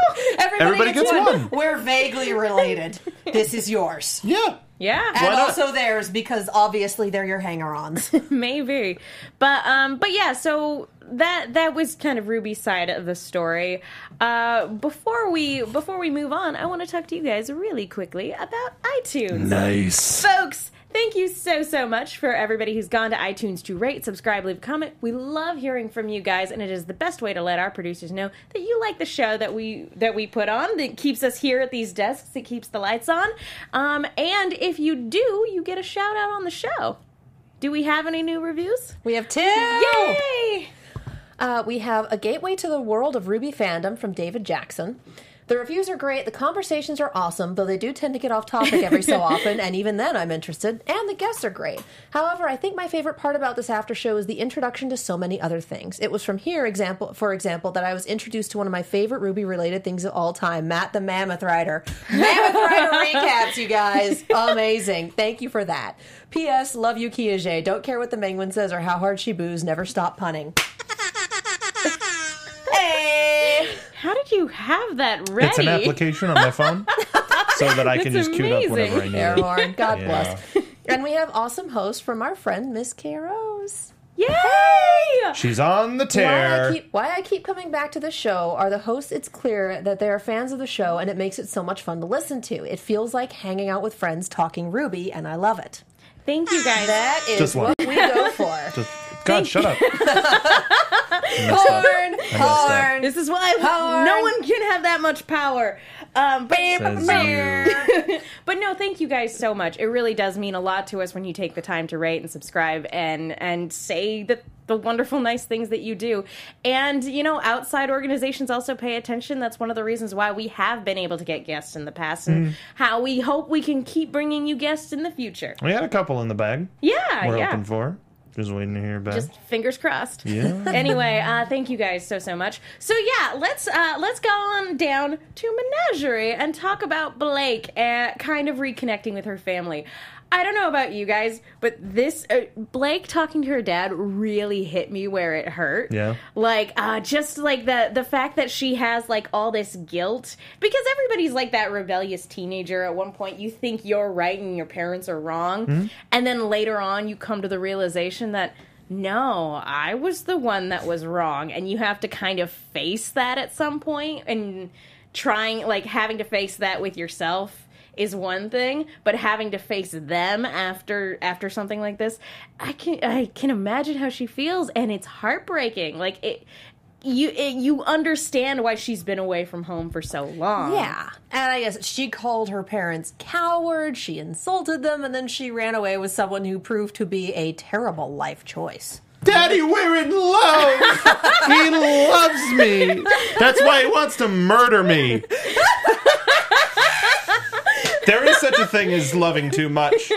[SPEAKER 4] Everybody gets one.
[SPEAKER 3] We're vaguely related. this is yours.
[SPEAKER 4] Yeah.
[SPEAKER 1] Yeah,
[SPEAKER 3] And
[SPEAKER 4] not?
[SPEAKER 3] also theirs because obviously they're your hanger-ons. <laughs>
[SPEAKER 1] maybe but um but yeah so that that was kind of ruby's side of the story uh before we before we move on i want to talk to you guys really quickly about itunes
[SPEAKER 4] Nice.
[SPEAKER 1] folks thank you so so much for everybody who's gone to itunes to rate subscribe leave a comment. We love hearing from you guys and it is the best way to let our producers know that you like the show that we that we put on that keeps us here at these desks it keeps the lights on. Um, and if you do you get a shout out on the show. Do we have any new reviews?
[SPEAKER 3] We have two.
[SPEAKER 1] yay!
[SPEAKER 3] Uh, we have a gateway to the world of RWBY fandom from David Jackson. The reviews are great, the conversations are awesome, though they do tend to get off topic every so <laughs> often, and even then I'm interested, and the guests are great. However, I think my favorite part about this after show is the introduction to so many other things. It was from here, example for example, that I was introduced to one of my favorite RWBY related things of all time, Matt the Mammoth Rider. Mammoth Rider <laughs> recaps, you guys. Amazing. Thank you for that. P.S. Love you, Kiaxet. Don't care what the Menguin says or how hard she boos, never stop punning.
[SPEAKER 1] How did you have that ready
[SPEAKER 4] It's an application on my phone <laughs> so that I can
[SPEAKER 1] That's
[SPEAKER 4] just queue it up
[SPEAKER 1] amazing.
[SPEAKER 4] whenever I need
[SPEAKER 3] Air
[SPEAKER 4] it.
[SPEAKER 3] horn. God
[SPEAKER 4] Yeah.
[SPEAKER 3] bless. And we have awesome hosts from our friend Miss K Rose.
[SPEAKER 1] yay
[SPEAKER 4] She's on the
[SPEAKER 3] Why I,
[SPEAKER 4] tear.
[SPEAKER 3] keep, why I keep coming back to the show are the hosts. It's clear that they are fans of the show, and it makes it so much fun to listen to. It feels like hanging out with friends talking RWBY, and I love it.
[SPEAKER 1] thank you guys
[SPEAKER 3] That is
[SPEAKER 4] Just one.
[SPEAKER 3] what we go for. <laughs>
[SPEAKER 4] Just, God, shut up. <laughs> I messed up.
[SPEAKER 3] Horn,
[SPEAKER 4] messed up.
[SPEAKER 3] horn.
[SPEAKER 1] This is why
[SPEAKER 3] Howard.
[SPEAKER 1] no one can have that much power. Um, but,
[SPEAKER 4] Says you. <laughs>
[SPEAKER 1] but no, thank you guys so much. It really does mean a lot to us when you take the time to rate and subscribe and and say that the wonderful, nice things that you do. And you know, outside organizations also pay attention. That's one of the reasons why we have been able to get guests in the past, and
[SPEAKER 4] Mm.
[SPEAKER 1] how we hope we can keep bringing you guests in the future.
[SPEAKER 4] We had a couple in the bag.
[SPEAKER 1] Yeah,
[SPEAKER 4] We're
[SPEAKER 1] yeah.
[SPEAKER 4] hoping for. Just waiting to hear back.
[SPEAKER 1] Just fingers crossed.
[SPEAKER 4] yeah. <laughs>
[SPEAKER 1] anyway, uh, thank you guys so so much. So yeah, let's uh, let's go on down to Menagerie and talk about Blake and kind of reconnecting with her family. I don't know about you guys, but this uh, Blake talking to her dad really hit me where it hurt.
[SPEAKER 4] Yeah.
[SPEAKER 1] Like uh, just like the the fact that she has like all this guilt because everybody's like that rebellious teenager. At one point, you think you're right and your parents are wrong, and then later on, you come to the realization that no, I was the one that was wrong, and you have to kind of face that at some point and trying like having to face that with yourself is one thing but having to face them after after something like this i can i can imagine how she feels and it's heartbreaking like it you it, you understand why she's been away from home for so long.
[SPEAKER 3] Yeah. And I guess she called her parents cowards, she insulted them, and then she ran away with someone who proved to be a terrible life choice.
[SPEAKER 4] Daddy, we're in love. he loves me. <laughs> That's why he wants to murder me. <laughs> there is such a thing as loving too much.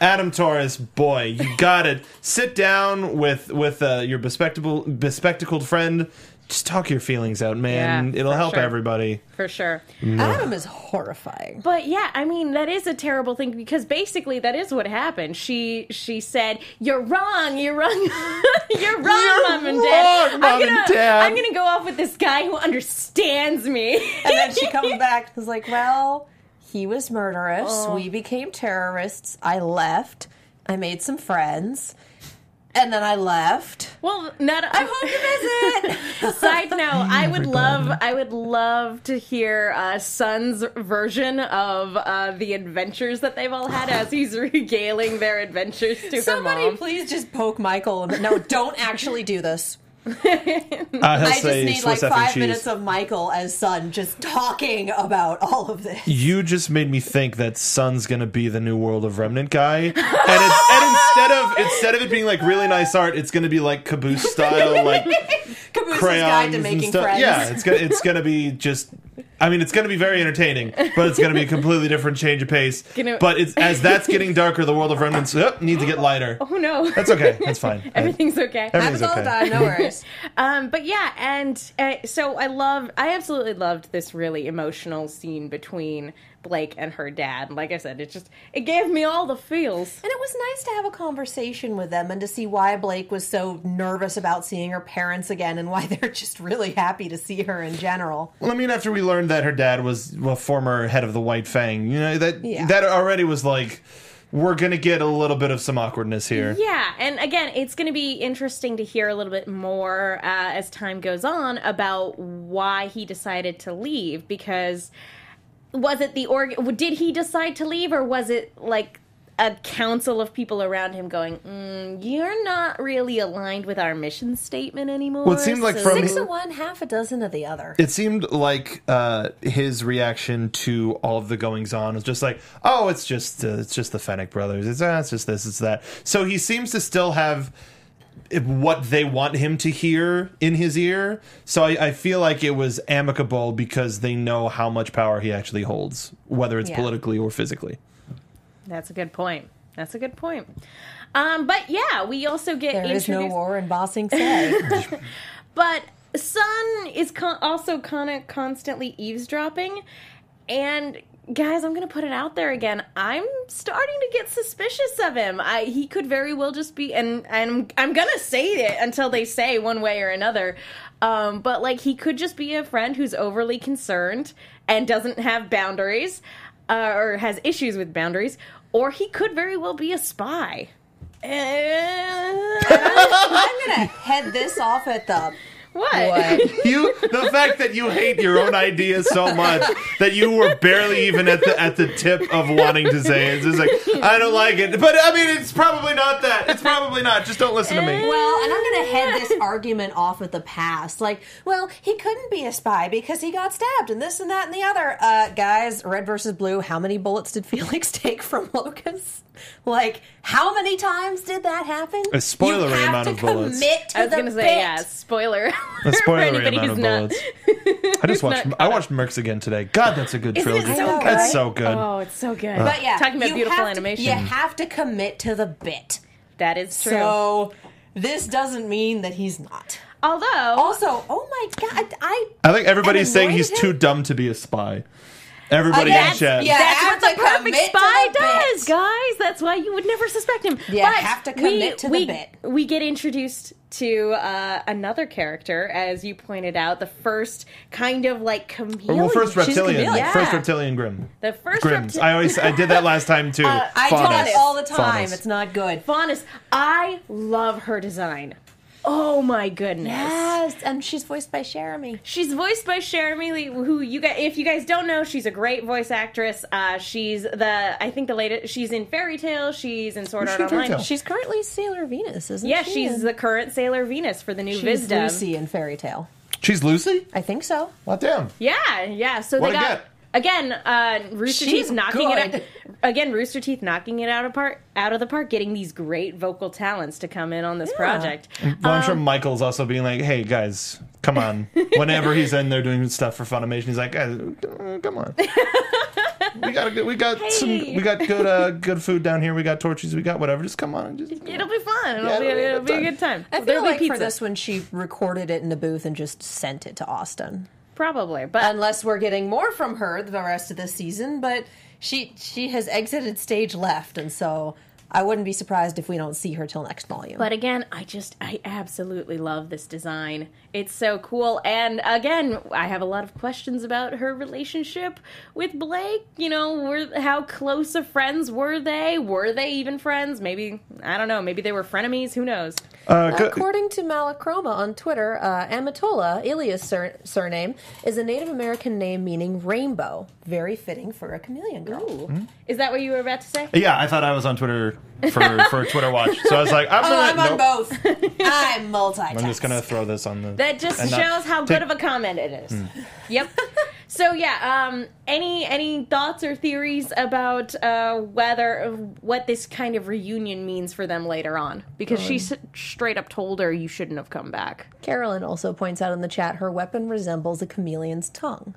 [SPEAKER 4] Adam Taurus, boy, you gotta sit down with with uh, your bespectable bespectacled friend. Just talk your feelings out, man.
[SPEAKER 1] Yeah,
[SPEAKER 4] It'll help
[SPEAKER 1] sure.
[SPEAKER 4] everybody.
[SPEAKER 1] for sure.
[SPEAKER 3] Adam is horrifying.
[SPEAKER 1] But yeah, I mean that is a terrible thing because basically that is what happened. She she said, "You're wrong. You're wrong. <laughs> you're wrong,
[SPEAKER 4] You're
[SPEAKER 1] mom and dad.
[SPEAKER 4] wrong, Mom
[SPEAKER 1] I'm gonna
[SPEAKER 4] and Dad."
[SPEAKER 1] I'm gonna go off with this guy who understands me."
[SPEAKER 3] And then she comes <laughs> back and is like, Well, he was murderous. We became terrorists. I left. I made some friends. And then I left.
[SPEAKER 1] well, not.
[SPEAKER 3] I hope home to visit. <laughs>
[SPEAKER 1] Side note: I would love, I would love to hear uh, Sun's version of uh, the adventures that they've all had as he's <laughs> regaling their adventures to her
[SPEAKER 3] Somebody
[SPEAKER 1] mom.
[SPEAKER 3] please just poke Michael. No, don't actually do this.
[SPEAKER 4] Uh,
[SPEAKER 3] I just need like five minutes of Michael as Sun just talking about all of this.
[SPEAKER 4] You just made me think that Sun's gonna be the new World of Remnant guy, and, it's, and instead of instead of it being like really nice art, it's gonna be like Caboose style, like <laughs>
[SPEAKER 3] Cabooses
[SPEAKER 4] crayons
[SPEAKER 3] Guide to
[SPEAKER 4] and
[SPEAKER 3] Making
[SPEAKER 4] stuff.
[SPEAKER 3] Friends.
[SPEAKER 4] Yeah, it's gonna it's gonna be just. I mean, it's gonna be very entertaining, but it's gonna be a completely different change of pace. <laughs>
[SPEAKER 1] Gonna-
[SPEAKER 4] But it's as that's getting darker, the World of Remnants oh, needs to get lighter.
[SPEAKER 1] Oh no,
[SPEAKER 4] That's okay. That's fine. <laughs>
[SPEAKER 1] everything's okay.
[SPEAKER 4] Everything's
[SPEAKER 3] Happens all the
[SPEAKER 4] okay.
[SPEAKER 3] time, no worries. <laughs>
[SPEAKER 1] Um, but yeah, and uh, so I love, I absolutely loved this really emotional scene between Blake and her dad. Like I said, it just it gave me all the feels.
[SPEAKER 3] And it was nice to have a conversation with them and to see why Blake was so nervous about seeing her parents again and why <laughs> they're just really happy to see her in general.
[SPEAKER 4] Well, I mean, after we learned that her dad was a former head of the White Fang, you know that
[SPEAKER 3] Yeah.
[SPEAKER 4] that already was like, we're gonna get a little bit of some awkwardness here.
[SPEAKER 1] Yeah, and again, it's going to be interesting to hear a little bit more uh, as time goes on about why he decided to leave. Because was it the org? Did he decide to leave, or was it like a council of people around him going, mm, "You're not really aligned with our mission statement anymore"?
[SPEAKER 4] Well, it seemed like from-
[SPEAKER 3] Six of one, half a dozen of the other.
[SPEAKER 4] It seemed like uh, his reaction to all of the goings on was just like, "Oh, it's just uh, it's just the Fennec brothers. It's, uh, it's just this, it's that." So he seems to still have what they want him to hear in his ear. So I, I feel like it was amicable because they know how much power he actually holds, whether it's
[SPEAKER 3] Yeah.
[SPEAKER 4] politically or physically.
[SPEAKER 1] That's a good point. That's a good point. Um, but yeah, we also get
[SPEAKER 3] There is no war in Ba Sing Se. <laughs>
[SPEAKER 1] But Sun is con- also kind of constantly eavesdropping. And guys, I'm going to put it out there again. I'm starting to get suspicious of him. I, he could very well just be, and, and I'm going to say it until they say one way or another. Um, but like, he could just be a friend who's overly concerned and doesn't have boundaries uh, or has issues with boundaries. Or he could very well be a spy. Eh, <laughs>
[SPEAKER 3] I'm gonna head this off at the
[SPEAKER 1] what?
[SPEAKER 3] what? <laughs>
[SPEAKER 4] You, the fact that you hate your own ideas so much that you were barely even at the at the tip of wanting to say it. It's like I don't like it, but I mean, it's probably not that. It's probably not. Just don't listen to me.
[SPEAKER 3] Well, and I'm going to head this argument off at the past. Like, well, he couldn't be a spy because he got stabbed and this and that and the other. Uh, guys, red versus blue, how many bullets did <laughs> Felix take from Locus? Like, how many times did that happen?
[SPEAKER 4] A spoilery
[SPEAKER 3] You have
[SPEAKER 4] amount
[SPEAKER 3] to
[SPEAKER 4] of bullets.
[SPEAKER 3] Commit to
[SPEAKER 1] I was gonna say,
[SPEAKER 3] bit.
[SPEAKER 1] yeah, spoiler. <laughs>
[SPEAKER 4] A
[SPEAKER 1] for
[SPEAKER 4] spoilery amount
[SPEAKER 1] who's
[SPEAKER 4] of
[SPEAKER 1] not-
[SPEAKER 4] bullets. <laughs> I just watched.
[SPEAKER 1] not
[SPEAKER 4] I watched Mercs again today. God, that's a good
[SPEAKER 1] Isn't it
[SPEAKER 4] trilogy.
[SPEAKER 1] so
[SPEAKER 4] That's
[SPEAKER 3] good?
[SPEAKER 4] so good.
[SPEAKER 1] Oh, it's so good.
[SPEAKER 3] But yeah,
[SPEAKER 1] talking about beautiful
[SPEAKER 3] have to-
[SPEAKER 1] animation.
[SPEAKER 3] you have to commit to the bit.
[SPEAKER 1] that is true.
[SPEAKER 3] So this doesn't mean that he's not.
[SPEAKER 1] Although,
[SPEAKER 3] Also, oh my god, I
[SPEAKER 4] I think everybody's saying he's
[SPEAKER 3] him?
[SPEAKER 4] too dumb to be a spy. Everybody in chat.
[SPEAKER 3] yeah.
[SPEAKER 1] that's what the perfect spy
[SPEAKER 3] the bit.
[SPEAKER 1] does, guys. That's why you would never suspect him.
[SPEAKER 3] You
[SPEAKER 1] but
[SPEAKER 3] have to
[SPEAKER 1] we-
[SPEAKER 3] commit to the
[SPEAKER 1] we,
[SPEAKER 3] bit.
[SPEAKER 1] We get introduced to uh, another character, as you pointed out, the first kind of like chameleon.
[SPEAKER 4] Well, first reptilian,
[SPEAKER 3] chameleon.
[SPEAKER 1] Yeah.
[SPEAKER 4] first reptilian Grimm.
[SPEAKER 1] the first
[SPEAKER 4] Grimms.
[SPEAKER 1] repti-
[SPEAKER 4] I always I did that last time too. <laughs>
[SPEAKER 3] Uh, I do
[SPEAKER 4] Faunus.
[SPEAKER 3] that all the time.
[SPEAKER 4] Faunus.
[SPEAKER 3] It's not good.
[SPEAKER 1] Faunus. I love her design. Oh my goodness.
[SPEAKER 3] Yes, and she's voiced by Jeremy.
[SPEAKER 1] She's voiced by Cherami Leigh, who you guys, if you guys don't know, she's a great voice actress. Uh, she's the, I think the latest, she's in Fairy Tail, she's in Sword
[SPEAKER 4] Is
[SPEAKER 1] Art
[SPEAKER 4] she in Fairy
[SPEAKER 1] Online.
[SPEAKER 4] Tail?
[SPEAKER 3] She's currently Sailor Venus, isn't she?
[SPEAKER 1] Yeah,
[SPEAKER 3] she?
[SPEAKER 1] she's the current Sailor Venus for the new
[SPEAKER 3] she's
[SPEAKER 1] Visdom.
[SPEAKER 3] Lucy in Fairy Tail.
[SPEAKER 4] She's Lucy.
[SPEAKER 3] I think so.
[SPEAKER 4] What damn?
[SPEAKER 1] Yeah, yeah. So
[SPEAKER 4] What'd
[SPEAKER 1] they
[SPEAKER 4] I
[SPEAKER 1] got
[SPEAKER 4] get?
[SPEAKER 1] Again uh, Rooster
[SPEAKER 3] She's
[SPEAKER 1] Teeth knocking it out. Again, Rooster Teeth knocking it out of part out of the park, getting these great vocal talents to come in on this project.
[SPEAKER 4] Well, I'm sure
[SPEAKER 1] Um,
[SPEAKER 4] Michael's also being like, "Hey guys, come on." <laughs> Whenever he's in there doing stuff for Funimation, he's like, guys, uh, "Come on." <laughs> We got a, we got some we got good uh, good food down here. We got torches. We got whatever. Just come on and just
[SPEAKER 1] It'll be fun. It'll,
[SPEAKER 4] Yeah,
[SPEAKER 1] be,
[SPEAKER 4] it'll be a
[SPEAKER 1] it'll
[SPEAKER 4] good
[SPEAKER 1] be a
[SPEAKER 4] time.
[SPEAKER 1] good time.
[SPEAKER 3] I feel
[SPEAKER 1] There'll
[SPEAKER 3] like
[SPEAKER 1] be
[SPEAKER 3] for
[SPEAKER 1] pizza.
[SPEAKER 3] this one, she recorded it in the booth and just sent it to Austin.
[SPEAKER 1] Probably, but
[SPEAKER 3] Unless we're getting more from her the rest of this season, but she she has exited stage left, and so I wouldn't be surprised if we don't see her till next volume.
[SPEAKER 1] But again, I just I absolutely love this design. It's so cool. And again, I have a lot of questions about her relationship with Blake. You know, were how close of friends were they? Were they even friends? Maybe I don't know. Maybe they were frenemies. Who knows?
[SPEAKER 4] uh, go-
[SPEAKER 3] According to Malachroma on Twitter, uh, Amitola, Ilia's sur- surname, is a Native American name meaning rainbow. Very fitting for a chameleon girl.
[SPEAKER 1] Is that what you were about to say?
[SPEAKER 4] yeah, I thought I was on Twitter for for Twitter watch, so I was like, "I'm
[SPEAKER 3] Oh,
[SPEAKER 4] gonna."
[SPEAKER 3] I'm on both. <laughs> I'm multitasking.
[SPEAKER 4] I'm just gonna throw this on the.
[SPEAKER 1] That just
[SPEAKER 4] and not
[SPEAKER 1] shows how
[SPEAKER 4] take-
[SPEAKER 1] good of a comment it is. Yep. So yeah, um, any any thoughts or theories about uh, whether what this kind of reunion means for them later on? Because she s- straight up told her you shouldn't have come back.
[SPEAKER 3] Carolyn also points out in the chat her weapon resembles a chameleon's tongue.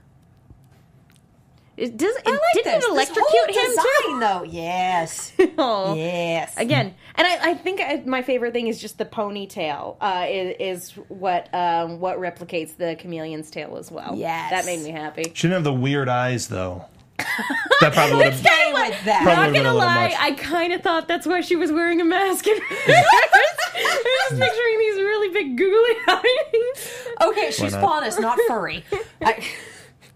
[SPEAKER 1] It does. It,
[SPEAKER 3] I like
[SPEAKER 1] didn't
[SPEAKER 3] this.
[SPEAKER 1] it
[SPEAKER 3] This
[SPEAKER 1] electrocute
[SPEAKER 3] whole
[SPEAKER 1] him
[SPEAKER 3] design, though. Yes. <laughs>
[SPEAKER 1] too? Aw.
[SPEAKER 3] yes.
[SPEAKER 1] Again, and I, I think I, my favorite thing is just the ponytail. Uh, is, is what um, what replicates the chameleon's tail as well.
[SPEAKER 3] Yes.
[SPEAKER 1] that made me happy.
[SPEAKER 4] She didn't have the weird eyes though. That probably would have.
[SPEAKER 3] Stay with that.
[SPEAKER 1] Not gonna
[SPEAKER 4] a
[SPEAKER 1] lie,
[SPEAKER 4] much.
[SPEAKER 1] I kind of thought that's why she was wearing a mask. <laughs> I was <laughs> picturing these really big googly eyes.
[SPEAKER 3] Okay, she's
[SPEAKER 4] not?
[SPEAKER 3] faunus, not furry. I,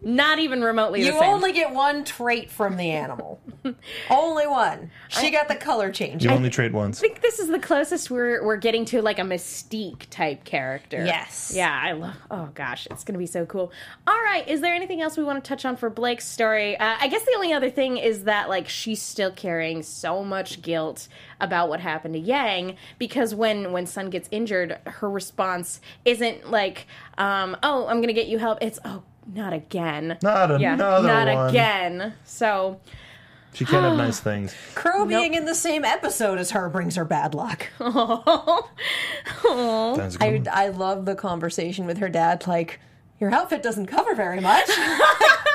[SPEAKER 1] Not even remotely
[SPEAKER 3] you
[SPEAKER 1] the same.
[SPEAKER 3] only get one trait from the animal. <laughs> only one. She got the color change.
[SPEAKER 4] You only trade once.
[SPEAKER 1] I think this is the closest we're we're getting to like a mystique type character.
[SPEAKER 3] Yes.
[SPEAKER 1] Yeah, I love. Oh gosh, it's gonna be so cool. All right, is there anything else we want to touch on for Blake's story? Uh, I guess the only other thing is that like she's still carrying so much guilt about what happened to Yang because when when Sun gets injured, her response isn't like, um, "Oh, I'm gonna get you help." It's, "Oh, not again."
[SPEAKER 4] Not
[SPEAKER 1] yeah,
[SPEAKER 4] another
[SPEAKER 1] not
[SPEAKER 4] one.
[SPEAKER 1] again. So.
[SPEAKER 4] She can't have <gasps> nice things.
[SPEAKER 3] Qrow being in the same episode as her brings her bad luck. <laughs>
[SPEAKER 4] That's
[SPEAKER 3] I,
[SPEAKER 4] good.
[SPEAKER 3] I love the conversation with her dad, like, your outfit doesn't cover very much.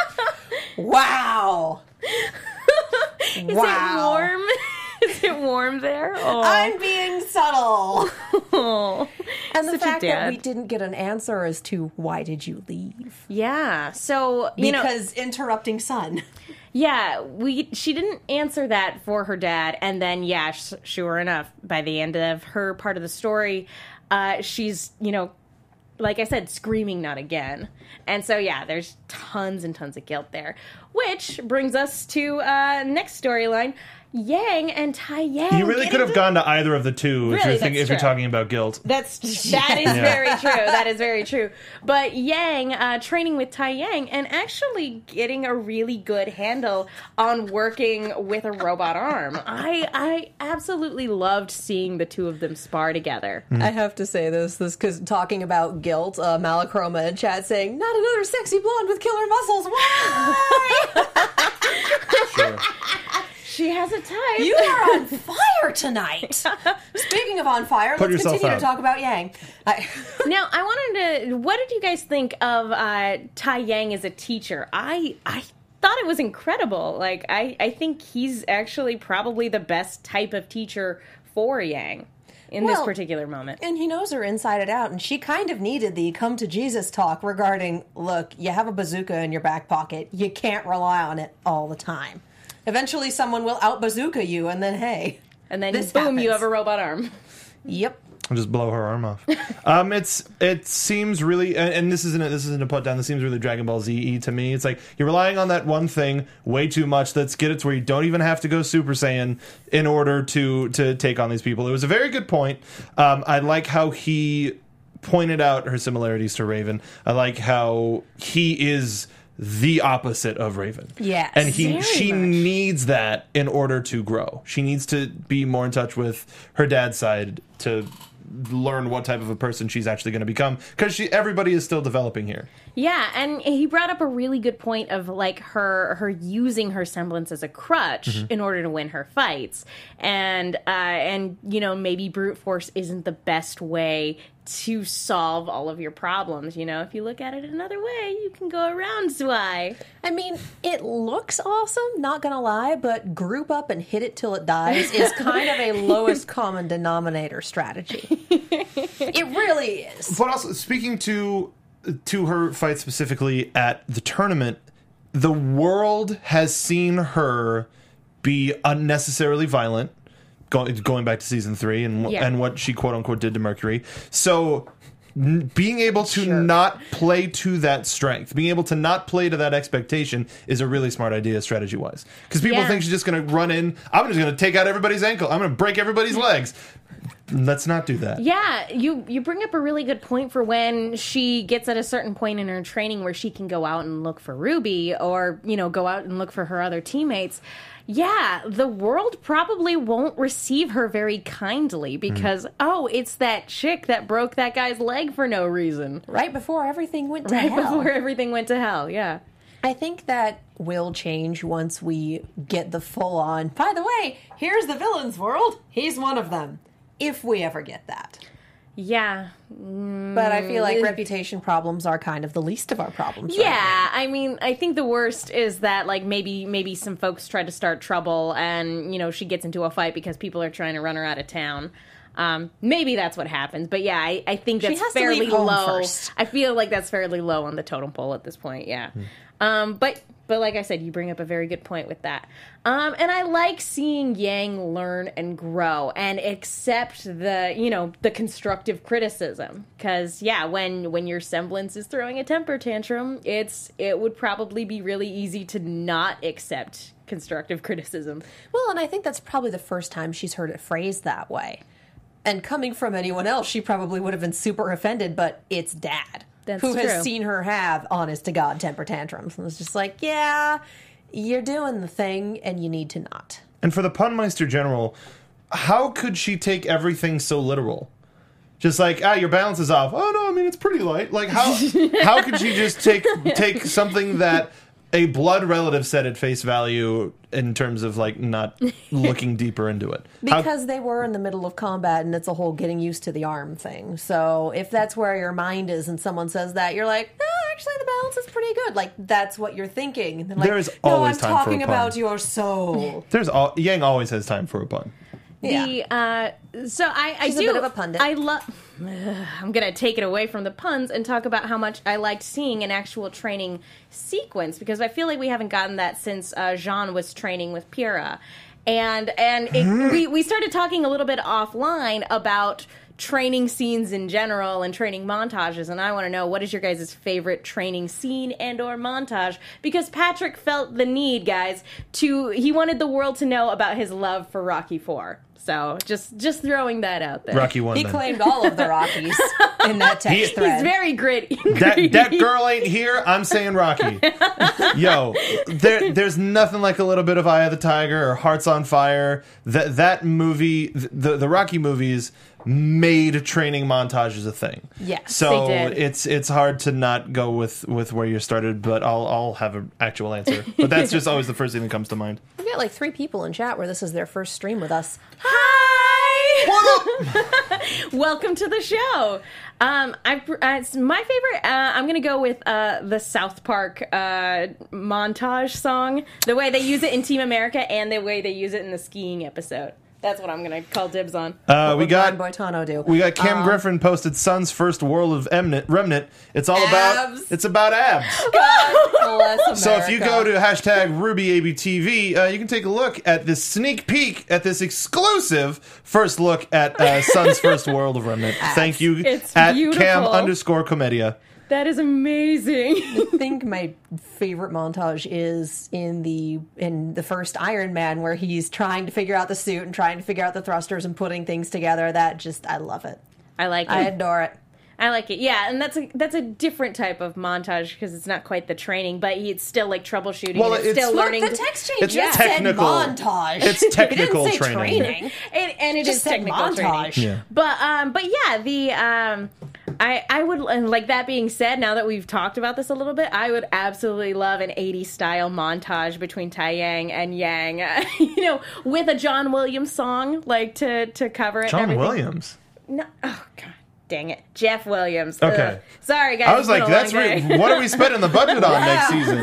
[SPEAKER 3] <laughs> wow.
[SPEAKER 1] Is
[SPEAKER 3] wow.
[SPEAKER 1] it warm? <laughs> Is it warm there? Oh.
[SPEAKER 3] I'm being subtle. And the fact that we didn't get an answer as to why did you leave?
[SPEAKER 1] Yeah. So you know,
[SPEAKER 3] Because interrupting Sun. <laughs>
[SPEAKER 1] yeah, we she didn't answer that for her dad, and then yeah, sh- sure enough, by the end of her part of the story, uh, she's you know, like I said, screaming not again, and so yeah, there's tons and tons of guilt there, which brings us to uh, next storyline. Yang and Taiyang.
[SPEAKER 4] You really could have
[SPEAKER 1] into-
[SPEAKER 4] gone to either of the two if
[SPEAKER 1] Really,
[SPEAKER 4] you're thinking,
[SPEAKER 1] that's
[SPEAKER 4] if you're
[SPEAKER 1] true.
[SPEAKER 4] talking about guilt.
[SPEAKER 1] That's that is <laughs> very true. That is very true. But Yang uh, training with Taiyang and actually getting a really good handle on working with a robot arm. I I absolutely loved seeing the two of them spar together.
[SPEAKER 3] I have to say this, this because talking about guilt, uh, Malachroma in chat saying, "Not another sexy blonde with killer muscles." Why? <laughs>
[SPEAKER 4] Sure.
[SPEAKER 1] She has a type.
[SPEAKER 3] you are on <laughs> fire tonight. <laughs> Speaking of on fire,
[SPEAKER 4] Put
[SPEAKER 3] let's continue
[SPEAKER 4] out.
[SPEAKER 3] to talk about Yang. I, <laughs>
[SPEAKER 1] now I wanted to. What did you guys think of uh, Taiyang as a teacher? I I thought it was incredible. Like I I think he's actually probably the best type of teacher for Yang in this particular moment.
[SPEAKER 3] and he knows her inside and out, and she kind of needed the come to Jesus talk regarding, look, you have a bazooka in your back pocket. You can't rely on it all the time. Eventually, someone will out bazooka you, and then hey,
[SPEAKER 1] And then
[SPEAKER 3] This
[SPEAKER 1] boom, you have a robot arm.
[SPEAKER 3] yep.
[SPEAKER 4] I'll just blow her arm off. <laughs> um, it's it seems really, and, and this isn't a, this isn't a put down. This seems really Dragon Ball Z to me. It's like you're relying on that one thing way too much. Let's get it to where you don't even have to go Super Saiyan in order to to take on these people. It was a very good point. Um, I like how he pointed out her similarities to Raven. I like how he is the opposite of Raven.
[SPEAKER 3] Yes.
[SPEAKER 4] and he she
[SPEAKER 1] much.
[SPEAKER 4] needs that in order to grow. She needs to be more in touch with her dad's side to learn what type of a person she's actually going to become because she everybody is still developing here.
[SPEAKER 1] Yeah, and he brought up a really good point of like her her using her semblance as a crutch
[SPEAKER 4] Mm-hmm.
[SPEAKER 1] in order to win her fights, and uh, and you know maybe brute force isn't the best way to solve all of your problems. You know, if you look at it another way, you can go around Zwei.
[SPEAKER 3] I mean, it looks awesome, not gonna lie, but group up and hit it till it dies is <laughs> kind of a lowest common denominator strategy. it really is.
[SPEAKER 4] But also speaking to to her fight specifically at the tournament, the world has seen her be unnecessarily violent. Going going back to season three and
[SPEAKER 1] Yeah.
[SPEAKER 4] and what she quote unquote did to Mercury. So n- being able to
[SPEAKER 3] Sure.
[SPEAKER 4] not play to that strength, being able to not play to that expectation is a really smart idea strategy wise. Because people
[SPEAKER 1] Yeah.
[SPEAKER 4] think she's just going to run in. I'm just going to take out everybody's ankle. I'm going to break everybody's legs. Let's not do that.
[SPEAKER 1] Yeah, you you bring up a really good point for when she gets at a certain point in her training where she can go out and look for Ruby or, you know, go out and look for her other teammates. Yeah, the world probably won't receive her very kindly hmm. because oh, it's that chick that broke that guy's leg for no reason.
[SPEAKER 3] Right before everything went to
[SPEAKER 1] Right
[SPEAKER 3] hell.
[SPEAKER 1] before everything went to hell. Yeah.
[SPEAKER 3] I think that will change once we get the full on. By the way, here's the villain's world. He's one of them. If we ever get that.
[SPEAKER 1] Yeah.
[SPEAKER 3] But I feel like reputation problems are kind of the least of our problems. right
[SPEAKER 1] Yeah, I mean, I think the worst is that like maybe maybe some folks try to start trouble, and you know she gets into a fight because people are trying to run her out of town. Um, maybe that's what happens, but yeah, I, I think that's fairly low.
[SPEAKER 3] first.
[SPEAKER 1] I feel like that's fairly low on the totem pole at this point. Yeah, um, but but like I said, you bring up a very good point with that. Um, and I like seeing Yang learn and grow and accept the you know the constructive criticism because yeah, when when your semblance is throwing a temper tantrum, it's it would probably be really easy to not accept constructive <laughs> criticism.
[SPEAKER 3] Well, and I think that's probably the first time she's heard it phrased that way. And coming from anyone else, she probably would have been super offended, but it's dad
[SPEAKER 1] That's
[SPEAKER 3] who
[SPEAKER 1] true.
[SPEAKER 3] has seen her have honest to God temper tantrums. And it's just like, yeah, you're doing the thing and you need to not.
[SPEAKER 4] And for the Punmeister General, how could she take everything so literal? Just like ah, your balance is off. Oh no, I mean it's pretty light. Like how <laughs> how could she just take take something that a blood relative said at face value in terms of like not <laughs> looking deeper into it? How-
[SPEAKER 3] Because they were in the middle of combat and it's a whole getting used to the arm thing. So if that's where your mind is and someone says that, you're like, no, actually the balance is pretty good. Like that's what you're thinking. And they're like,
[SPEAKER 4] There is
[SPEAKER 3] no,
[SPEAKER 4] always
[SPEAKER 3] I'm
[SPEAKER 4] time for a
[SPEAKER 3] talking
[SPEAKER 4] pun."
[SPEAKER 3] about your soul. <laughs>
[SPEAKER 4] there's all, Yang always has time for a pun.
[SPEAKER 3] Yeah.
[SPEAKER 1] The uh, so I I
[SPEAKER 3] She's a
[SPEAKER 1] do
[SPEAKER 3] bit of a pundit.
[SPEAKER 1] I love. I'm gonna take it away from the puns and talk about how much I liked seeing an actual training sequence because I feel like we haven't gotten that since uh, Jaune was training with Pyrrha, and and it, we we started talking a little bit offline about training scenes in general and training montages and i want to know what is your guys' favorite training scene and or montage because patrick felt the need guys to he wanted the world to know about his love for rocky 4 so just just throwing that out there
[SPEAKER 4] Rocky one.
[SPEAKER 3] He
[SPEAKER 4] then.
[SPEAKER 3] claimed all of the Rockies in that <laughs> text
[SPEAKER 4] He-
[SPEAKER 3] thread.
[SPEAKER 1] he's very gritty <laughs>
[SPEAKER 4] that that girl ain't here. I'm saying Rocky. <laughs> Yo, there there's nothing like a little bit of Eye of the Tiger or Hearts on Fire. That that movie, the the Rocky movies made training montages a thing.
[SPEAKER 3] Yes,
[SPEAKER 4] so
[SPEAKER 1] they did.
[SPEAKER 4] it's it's hard to not go with with where you started, but I'll I'll have an actual answer. But that's just always the first thing that comes to mind. <laughs>
[SPEAKER 3] We've got like three people in chat where this is their first stream with us.
[SPEAKER 1] Hi! <laughs> Welcome to the show. Um, I, uh, it's my favorite. Uh, I'm gonna go with uh, the South Park uh, montage song. The way they use it in Team America and the way they use it in the skiing episode. That's what I'm gonna call dibs on.
[SPEAKER 4] Uh,
[SPEAKER 3] What
[SPEAKER 4] we
[SPEAKER 3] would
[SPEAKER 4] got
[SPEAKER 3] Brian Boitano do?
[SPEAKER 4] We got Cam
[SPEAKER 3] Um,
[SPEAKER 4] Griffin posted Sun's first World of Emnant, Remnant. It's all about it's about abs. <laughs>
[SPEAKER 3] God bless <laughs>
[SPEAKER 4] So if you go to hashtag RWBYABTV, uh, you can take a look at this sneak peek at this exclusive first look at uh, Sun's <laughs> first World of Remnant. Thank you
[SPEAKER 1] It's
[SPEAKER 4] at Cam underscore Comedia.
[SPEAKER 1] That is amazing.
[SPEAKER 3] I think my favorite montage is in the in the first Iron Man where he's trying to figure out the suit and trying to figure out the thrusters and putting things together. That just I love it.
[SPEAKER 1] I like it.
[SPEAKER 3] I adore it.
[SPEAKER 1] I like it. Yeah, and that's a that's a different type of montage because it's not quite the training, but he's still like troubleshooting.
[SPEAKER 4] Well,
[SPEAKER 1] and it's,
[SPEAKER 4] it's-
[SPEAKER 1] still learning.
[SPEAKER 3] the
[SPEAKER 1] to-
[SPEAKER 3] text change
[SPEAKER 4] It's
[SPEAKER 3] just
[SPEAKER 4] technical.
[SPEAKER 3] said montage.
[SPEAKER 4] It's <laughs> technical
[SPEAKER 3] didn't
[SPEAKER 4] training.
[SPEAKER 3] training.
[SPEAKER 1] and, and it
[SPEAKER 3] Just
[SPEAKER 1] is technical
[SPEAKER 3] montage.
[SPEAKER 1] training.
[SPEAKER 4] Yeah.
[SPEAKER 1] But um, but yeah, the um, I I would and like that being said, now that we've talked about this a little bit, I would absolutely love an '80s style montage between Taiyang and Yang, <laughs> you know, with a John Williams song like to to cover it.
[SPEAKER 4] John. Williams.
[SPEAKER 1] No, oh god, dang it, Jeff Williams.
[SPEAKER 4] Okay.
[SPEAKER 1] Ugh. sorry guys.
[SPEAKER 4] I was like, that's re- what are we spending the budget on next <laughs> season?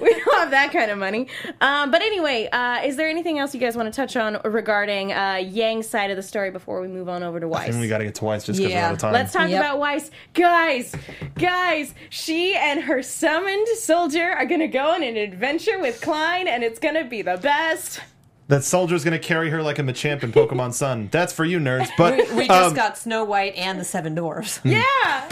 [SPEAKER 1] We don't have that kind of money. Um, but anyway, uh, is there anything else you guys want to touch on regarding uh, Yang's side of the story before we move on over to Weiss?
[SPEAKER 4] And we got to get to Weiss just because we're
[SPEAKER 3] Yeah.
[SPEAKER 4] out of time.
[SPEAKER 1] Let's talk
[SPEAKER 3] Yep.
[SPEAKER 1] about Weiss. Guys, guys, she and her summoned soldier are going to go on an adventure with Klein, and it's going to be the best.
[SPEAKER 4] That soldier's going to carry her like a Machamp in Pokemon Sun. That's for you nerds. But
[SPEAKER 3] We, we just
[SPEAKER 4] um,
[SPEAKER 3] got Snow White and the Seven Dwarfs. <laughs>
[SPEAKER 1] Yeah,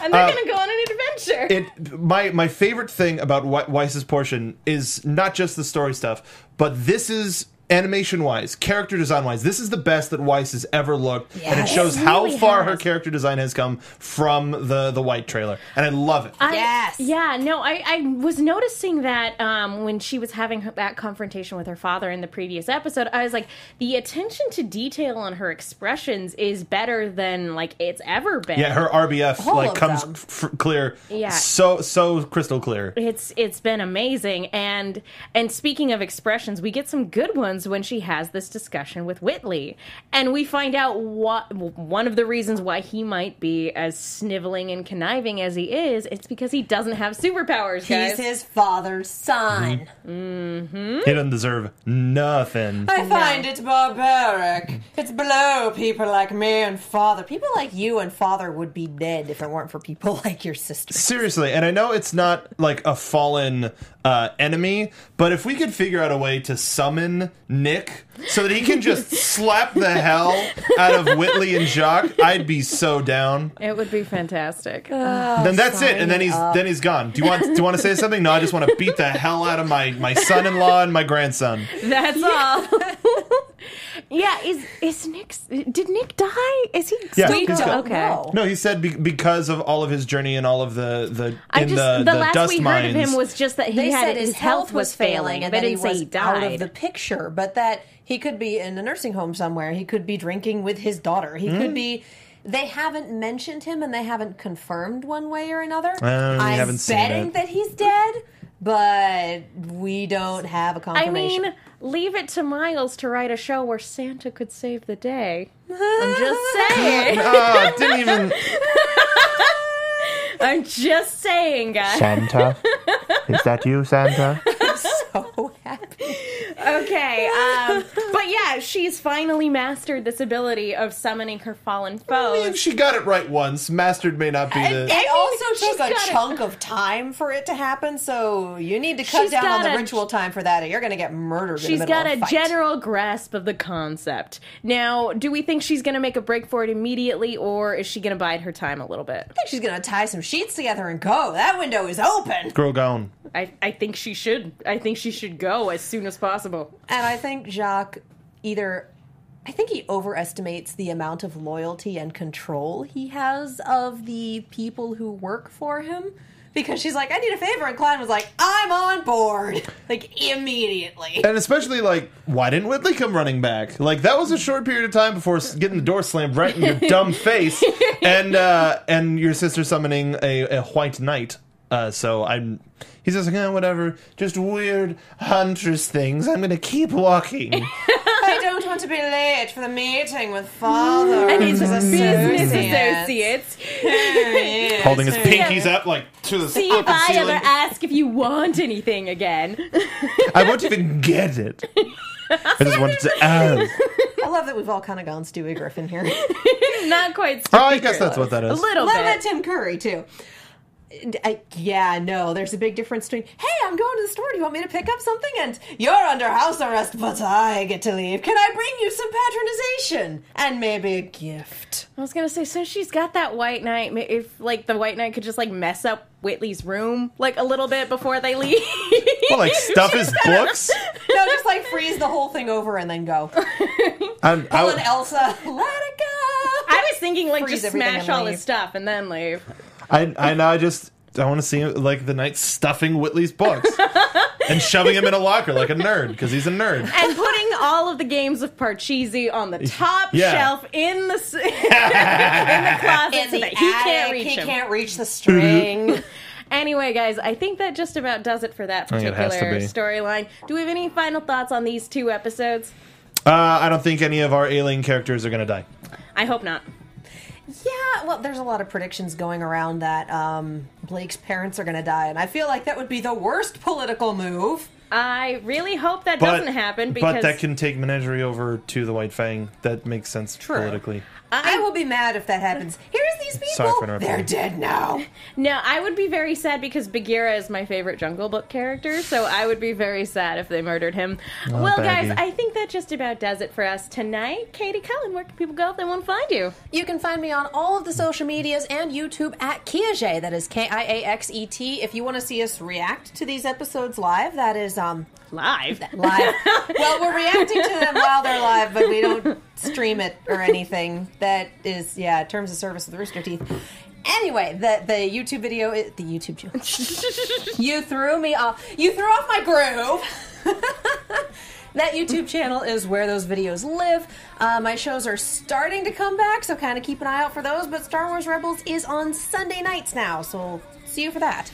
[SPEAKER 1] and they're
[SPEAKER 4] Uh,
[SPEAKER 1] going to go on an adventure.
[SPEAKER 4] it my my favorite thing about Wei- Weiss's portion is not just the story stuff, but this is animation wise, character design wise, this is the best that Weiss has ever looked, and it shows
[SPEAKER 1] It
[SPEAKER 4] how far
[SPEAKER 1] has.
[SPEAKER 4] her character design has come from the the White trailer, and I love it.
[SPEAKER 1] I-
[SPEAKER 3] Yes.
[SPEAKER 1] Yeah, no, I, I was noticing that um, when she was having her, that confrontation with her father in the previous episode, I was like, the attention to detail on her expressions is better than like it's ever been.
[SPEAKER 4] yeah, her RBF
[SPEAKER 3] All
[SPEAKER 4] like comes f- clear,
[SPEAKER 1] Yeah.
[SPEAKER 4] so so crystal clear.
[SPEAKER 1] it's it's been amazing and and speaking of expressions we get some good ones when she has this discussion with whitley and we find out what one of the reasons why he might be as sniveling and conniving as he is it's because he doesn't have superpowers guys
[SPEAKER 3] He's his father's son.
[SPEAKER 4] He doesn't deserve nothing.
[SPEAKER 3] I find it barbaric. It's below people like me and father. People like you and father would be dead if it weren't for people <laughs> like your sister.
[SPEAKER 4] Seriously, and I know it's not like a fallen uh, enemy, but if we could figure out a way to summon Nick so that he can just <laughs> slap the hell out of Whitley and Jacques, I'd be so down.
[SPEAKER 1] it would be fantastic ah,
[SPEAKER 4] then that's it, and then he's then he's gone. Do you want do you want to say something? No, I just want to beat the hell out of my my son-in-law and my grandson.
[SPEAKER 1] that's all <laughs> <laughs> yeah is is nick did nick die is he
[SPEAKER 4] Yeah,
[SPEAKER 1] still
[SPEAKER 4] he's
[SPEAKER 1] go-
[SPEAKER 4] got-
[SPEAKER 1] okay
[SPEAKER 3] No.
[SPEAKER 4] No, he said be- because of all of his journey and all of the the
[SPEAKER 1] I
[SPEAKER 4] in
[SPEAKER 1] just
[SPEAKER 4] the,
[SPEAKER 1] the,
[SPEAKER 4] the,
[SPEAKER 1] last
[SPEAKER 4] dust
[SPEAKER 1] we
[SPEAKER 4] mines.
[SPEAKER 1] heard of him was just that he
[SPEAKER 3] They
[SPEAKER 1] had
[SPEAKER 3] said his, health was failing, and
[SPEAKER 1] they
[SPEAKER 3] that he
[SPEAKER 1] didn't say
[SPEAKER 3] was
[SPEAKER 1] he died.
[SPEAKER 3] out of the picture, but that he could be in a nursing home somewhere. He could be drinking with his daughter. He could be. They haven't mentioned him, and they haven't confirmed one way or another.
[SPEAKER 4] Uh, we
[SPEAKER 3] I'm
[SPEAKER 4] haven't seen
[SPEAKER 3] betting
[SPEAKER 4] it.
[SPEAKER 3] that he's dead, but we don't have a
[SPEAKER 1] I
[SPEAKER 3] confirmation.
[SPEAKER 1] I mean, leave it to Miles to write a show where Santa could save the day. I'm <laughs> just saying. <laughs>
[SPEAKER 4] Ah, didn't even <laughs>
[SPEAKER 1] I'm just saying, guys.
[SPEAKER 4] Santa. Is that you, Santa?
[SPEAKER 3] so happy. <laughs>
[SPEAKER 1] Okay, um, but yeah, she's finally mastered this ability of summoning her fallen
[SPEAKER 4] I mean, she got it right once. Mastered may not be the.
[SPEAKER 3] It also
[SPEAKER 1] she's
[SPEAKER 3] took a
[SPEAKER 1] got it.
[SPEAKER 3] chunk of time for it to happen, so you need to cut
[SPEAKER 1] She's
[SPEAKER 3] down on the
[SPEAKER 1] a-
[SPEAKER 3] ritual time for that, or you're going to get murdered. in
[SPEAKER 1] She's
[SPEAKER 3] the
[SPEAKER 1] got
[SPEAKER 3] of
[SPEAKER 1] a
[SPEAKER 3] fight.
[SPEAKER 1] general grasp of the concept. Now, do we think she's going to make a break for it immediately, or is she going to bide her time a little bit?
[SPEAKER 3] I think she's going to tie some sheets together and go. That window is open.
[SPEAKER 4] Girl gone.
[SPEAKER 1] I, I think she should. I think she should go as soon as possible.
[SPEAKER 3] And I think Jacques either. I think he overestimates the amount of loyalty and control he has of the people who work for him. Because she's like, I need a favor. And Klein was like, I'm on board. <laughs> Like, immediately.
[SPEAKER 4] And especially like, why didn't Whitley come running back? Like that was a short period of time before getting the door slammed right in your <laughs> dumb face, and uh, and your sister summoning a, a white knight. Uh, so I'm. He's just like, eh, whatever, just weird huntress things. I'm gonna keep walking. <laughs>
[SPEAKER 3] I don't want to be late for the meeting with father.
[SPEAKER 1] And his
[SPEAKER 3] as
[SPEAKER 1] business
[SPEAKER 3] associates.
[SPEAKER 1] associates. <laughs>
[SPEAKER 4] Holding his pinkies up like to the
[SPEAKER 1] See if I
[SPEAKER 4] ceiling.
[SPEAKER 1] ever ask if you want anything again. <laughs>
[SPEAKER 4] I won't even get it. I just wanted to ask.
[SPEAKER 3] I love that we've all kind of gone Stewie Griffin here.
[SPEAKER 1] Not quite.
[SPEAKER 4] Oh, I guess that's what that is.
[SPEAKER 1] A
[SPEAKER 4] is.
[SPEAKER 1] little
[SPEAKER 3] love that
[SPEAKER 1] bit.
[SPEAKER 3] Tim Curry, too. I, yeah, no, there's a big difference between, hey, I'm going to the store. Do you want me to pick up something? And you're under house arrest, but I get to leave. Can I bring you some patronization? And maybe a gift.
[SPEAKER 1] I was gonna say, since she's got that white knight, if like the white knight could just like mess up Whitley's room like a little bit before they leave.
[SPEAKER 4] Well, like stuff his <laughs> books.
[SPEAKER 3] No, just like freeze the whole thing over and then go. <laughs>
[SPEAKER 4] I'm,
[SPEAKER 3] Pull Elsa, let it go.
[SPEAKER 1] I was thinking like
[SPEAKER 3] freeze
[SPEAKER 1] just smash all
[SPEAKER 3] leave.
[SPEAKER 1] his stuff and then leave.
[SPEAKER 4] I know, I now just I want to see him like the knight stuffing Whitley's books <laughs> and shoving him in a locker like a nerd because he's a nerd.
[SPEAKER 1] and putting all of the games of Parcheesi on the top
[SPEAKER 4] Yeah.
[SPEAKER 1] shelf in the <laughs> in the <laughs> closet
[SPEAKER 3] In
[SPEAKER 1] so
[SPEAKER 3] the
[SPEAKER 1] that he can't reach
[SPEAKER 3] he
[SPEAKER 1] him.
[SPEAKER 3] can't reach the string.
[SPEAKER 1] Anyway, guys, I think that just about does it for that
[SPEAKER 4] think it has to
[SPEAKER 1] particular storyline. Do we have any final thoughts on these two episodes?
[SPEAKER 4] Uh, I don't think any of our alien characters are gonna die.
[SPEAKER 1] I hope not.
[SPEAKER 3] Yeah, well, there's a lot of predictions going around that um, Blake's parents are going to die, and I feel like that would be the worst political move.
[SPEAKER 1] I really hope that
[SPEAKER 4] But
[SPEAKER 1] doesn't happen because
[SPEAKER 4] but that can take Menagerie over to the White Fang. That makes sense politically.
[SPEAKER 3] I will be mad if that happens. Here's these
[SPEAKER 4] Sorry
[SPEAKER 3] people.
[SPEAKER 4] for interrupting
[SPEAKER 3] They're dead now.
[SPEAKER 1] no, I would be very sad because Bagheera is my favorite Jungle Book character, so I would be very sad if they murdered him. well, guys, I think that just about does it for us tonight. Katie Cullen, where can people go if they want to find you?
[SPEAKER 3] You can find me on all of the social medias and YouTube at Kiaxet. That is K I A X E T. If you want to see us react to these episodes live, that is um
[SPEAKER 1] Live.
[SPEAKER 3] live. well, we're reacting to them while they're live, but we don't stream it or anything. That is, yeah, terms of service of the Rooster Teeth. Anyway, the the YouTube video, i- the YouTube channel. <laughs> you threw me off. You threw off my groove. <laughs> that YouTube channel is where those videos live. Uh, my shows are starting to come back, so kind of keep an eye out for those. But Star Wars Rebels is on Sunday nights now, so see you for that.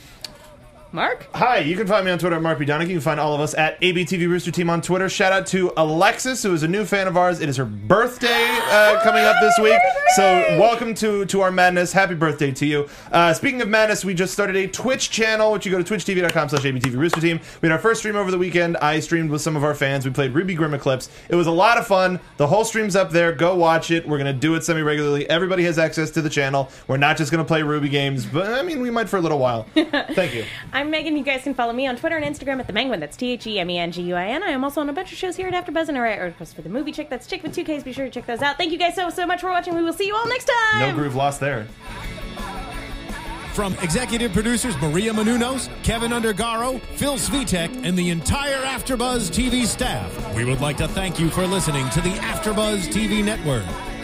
[SPEAKER 1] Mark?
[SPEAKER 4] Hi, you can find me on Twitter at Mark B. You can find all of us at ABTV Rooster Team on Twitter. Shout out to Alexis, who is a new fan of ours. It is her birthday uh, coming up this week. So welcome to, to our madness. Happy birthday to you. Uh, speaking of madness, we just started a Twitch channel, which you go to twitchtv.com slash ABTV Rooster Team. We had our first stream over the weekend. I streamed with some of our fans. We played RWBY Grim Eclipse. It was a lot of fun. The whole stream's up there. Go watch it. We're going to do it semi-regularly. Everybody has access to the channel. We're not just going to play RWBY games, but I mean, we might for a little while. <laughs> Thank you.
[SPEAKER 1] I'm Megan. You guys can follow me on Twitter and Instagram at the Menguin. That's T H E M E N G U I N. I am also on a bunch of shows here at AfterBuzz and I write articles for the Movie Chick. That's Chick with two Ks. Be sure to check those out. Thank you guys so so much for watching. We will see you all next time.
[SPEAKER 4] No groove lost there.
[SPEAKER 2] From executive producers Maria Menounos, Kevin Undergaro, Phil Svitek, and the entire AfterBuzz TV staff, we would like to thank you for listening to the AfterBuzz TV network.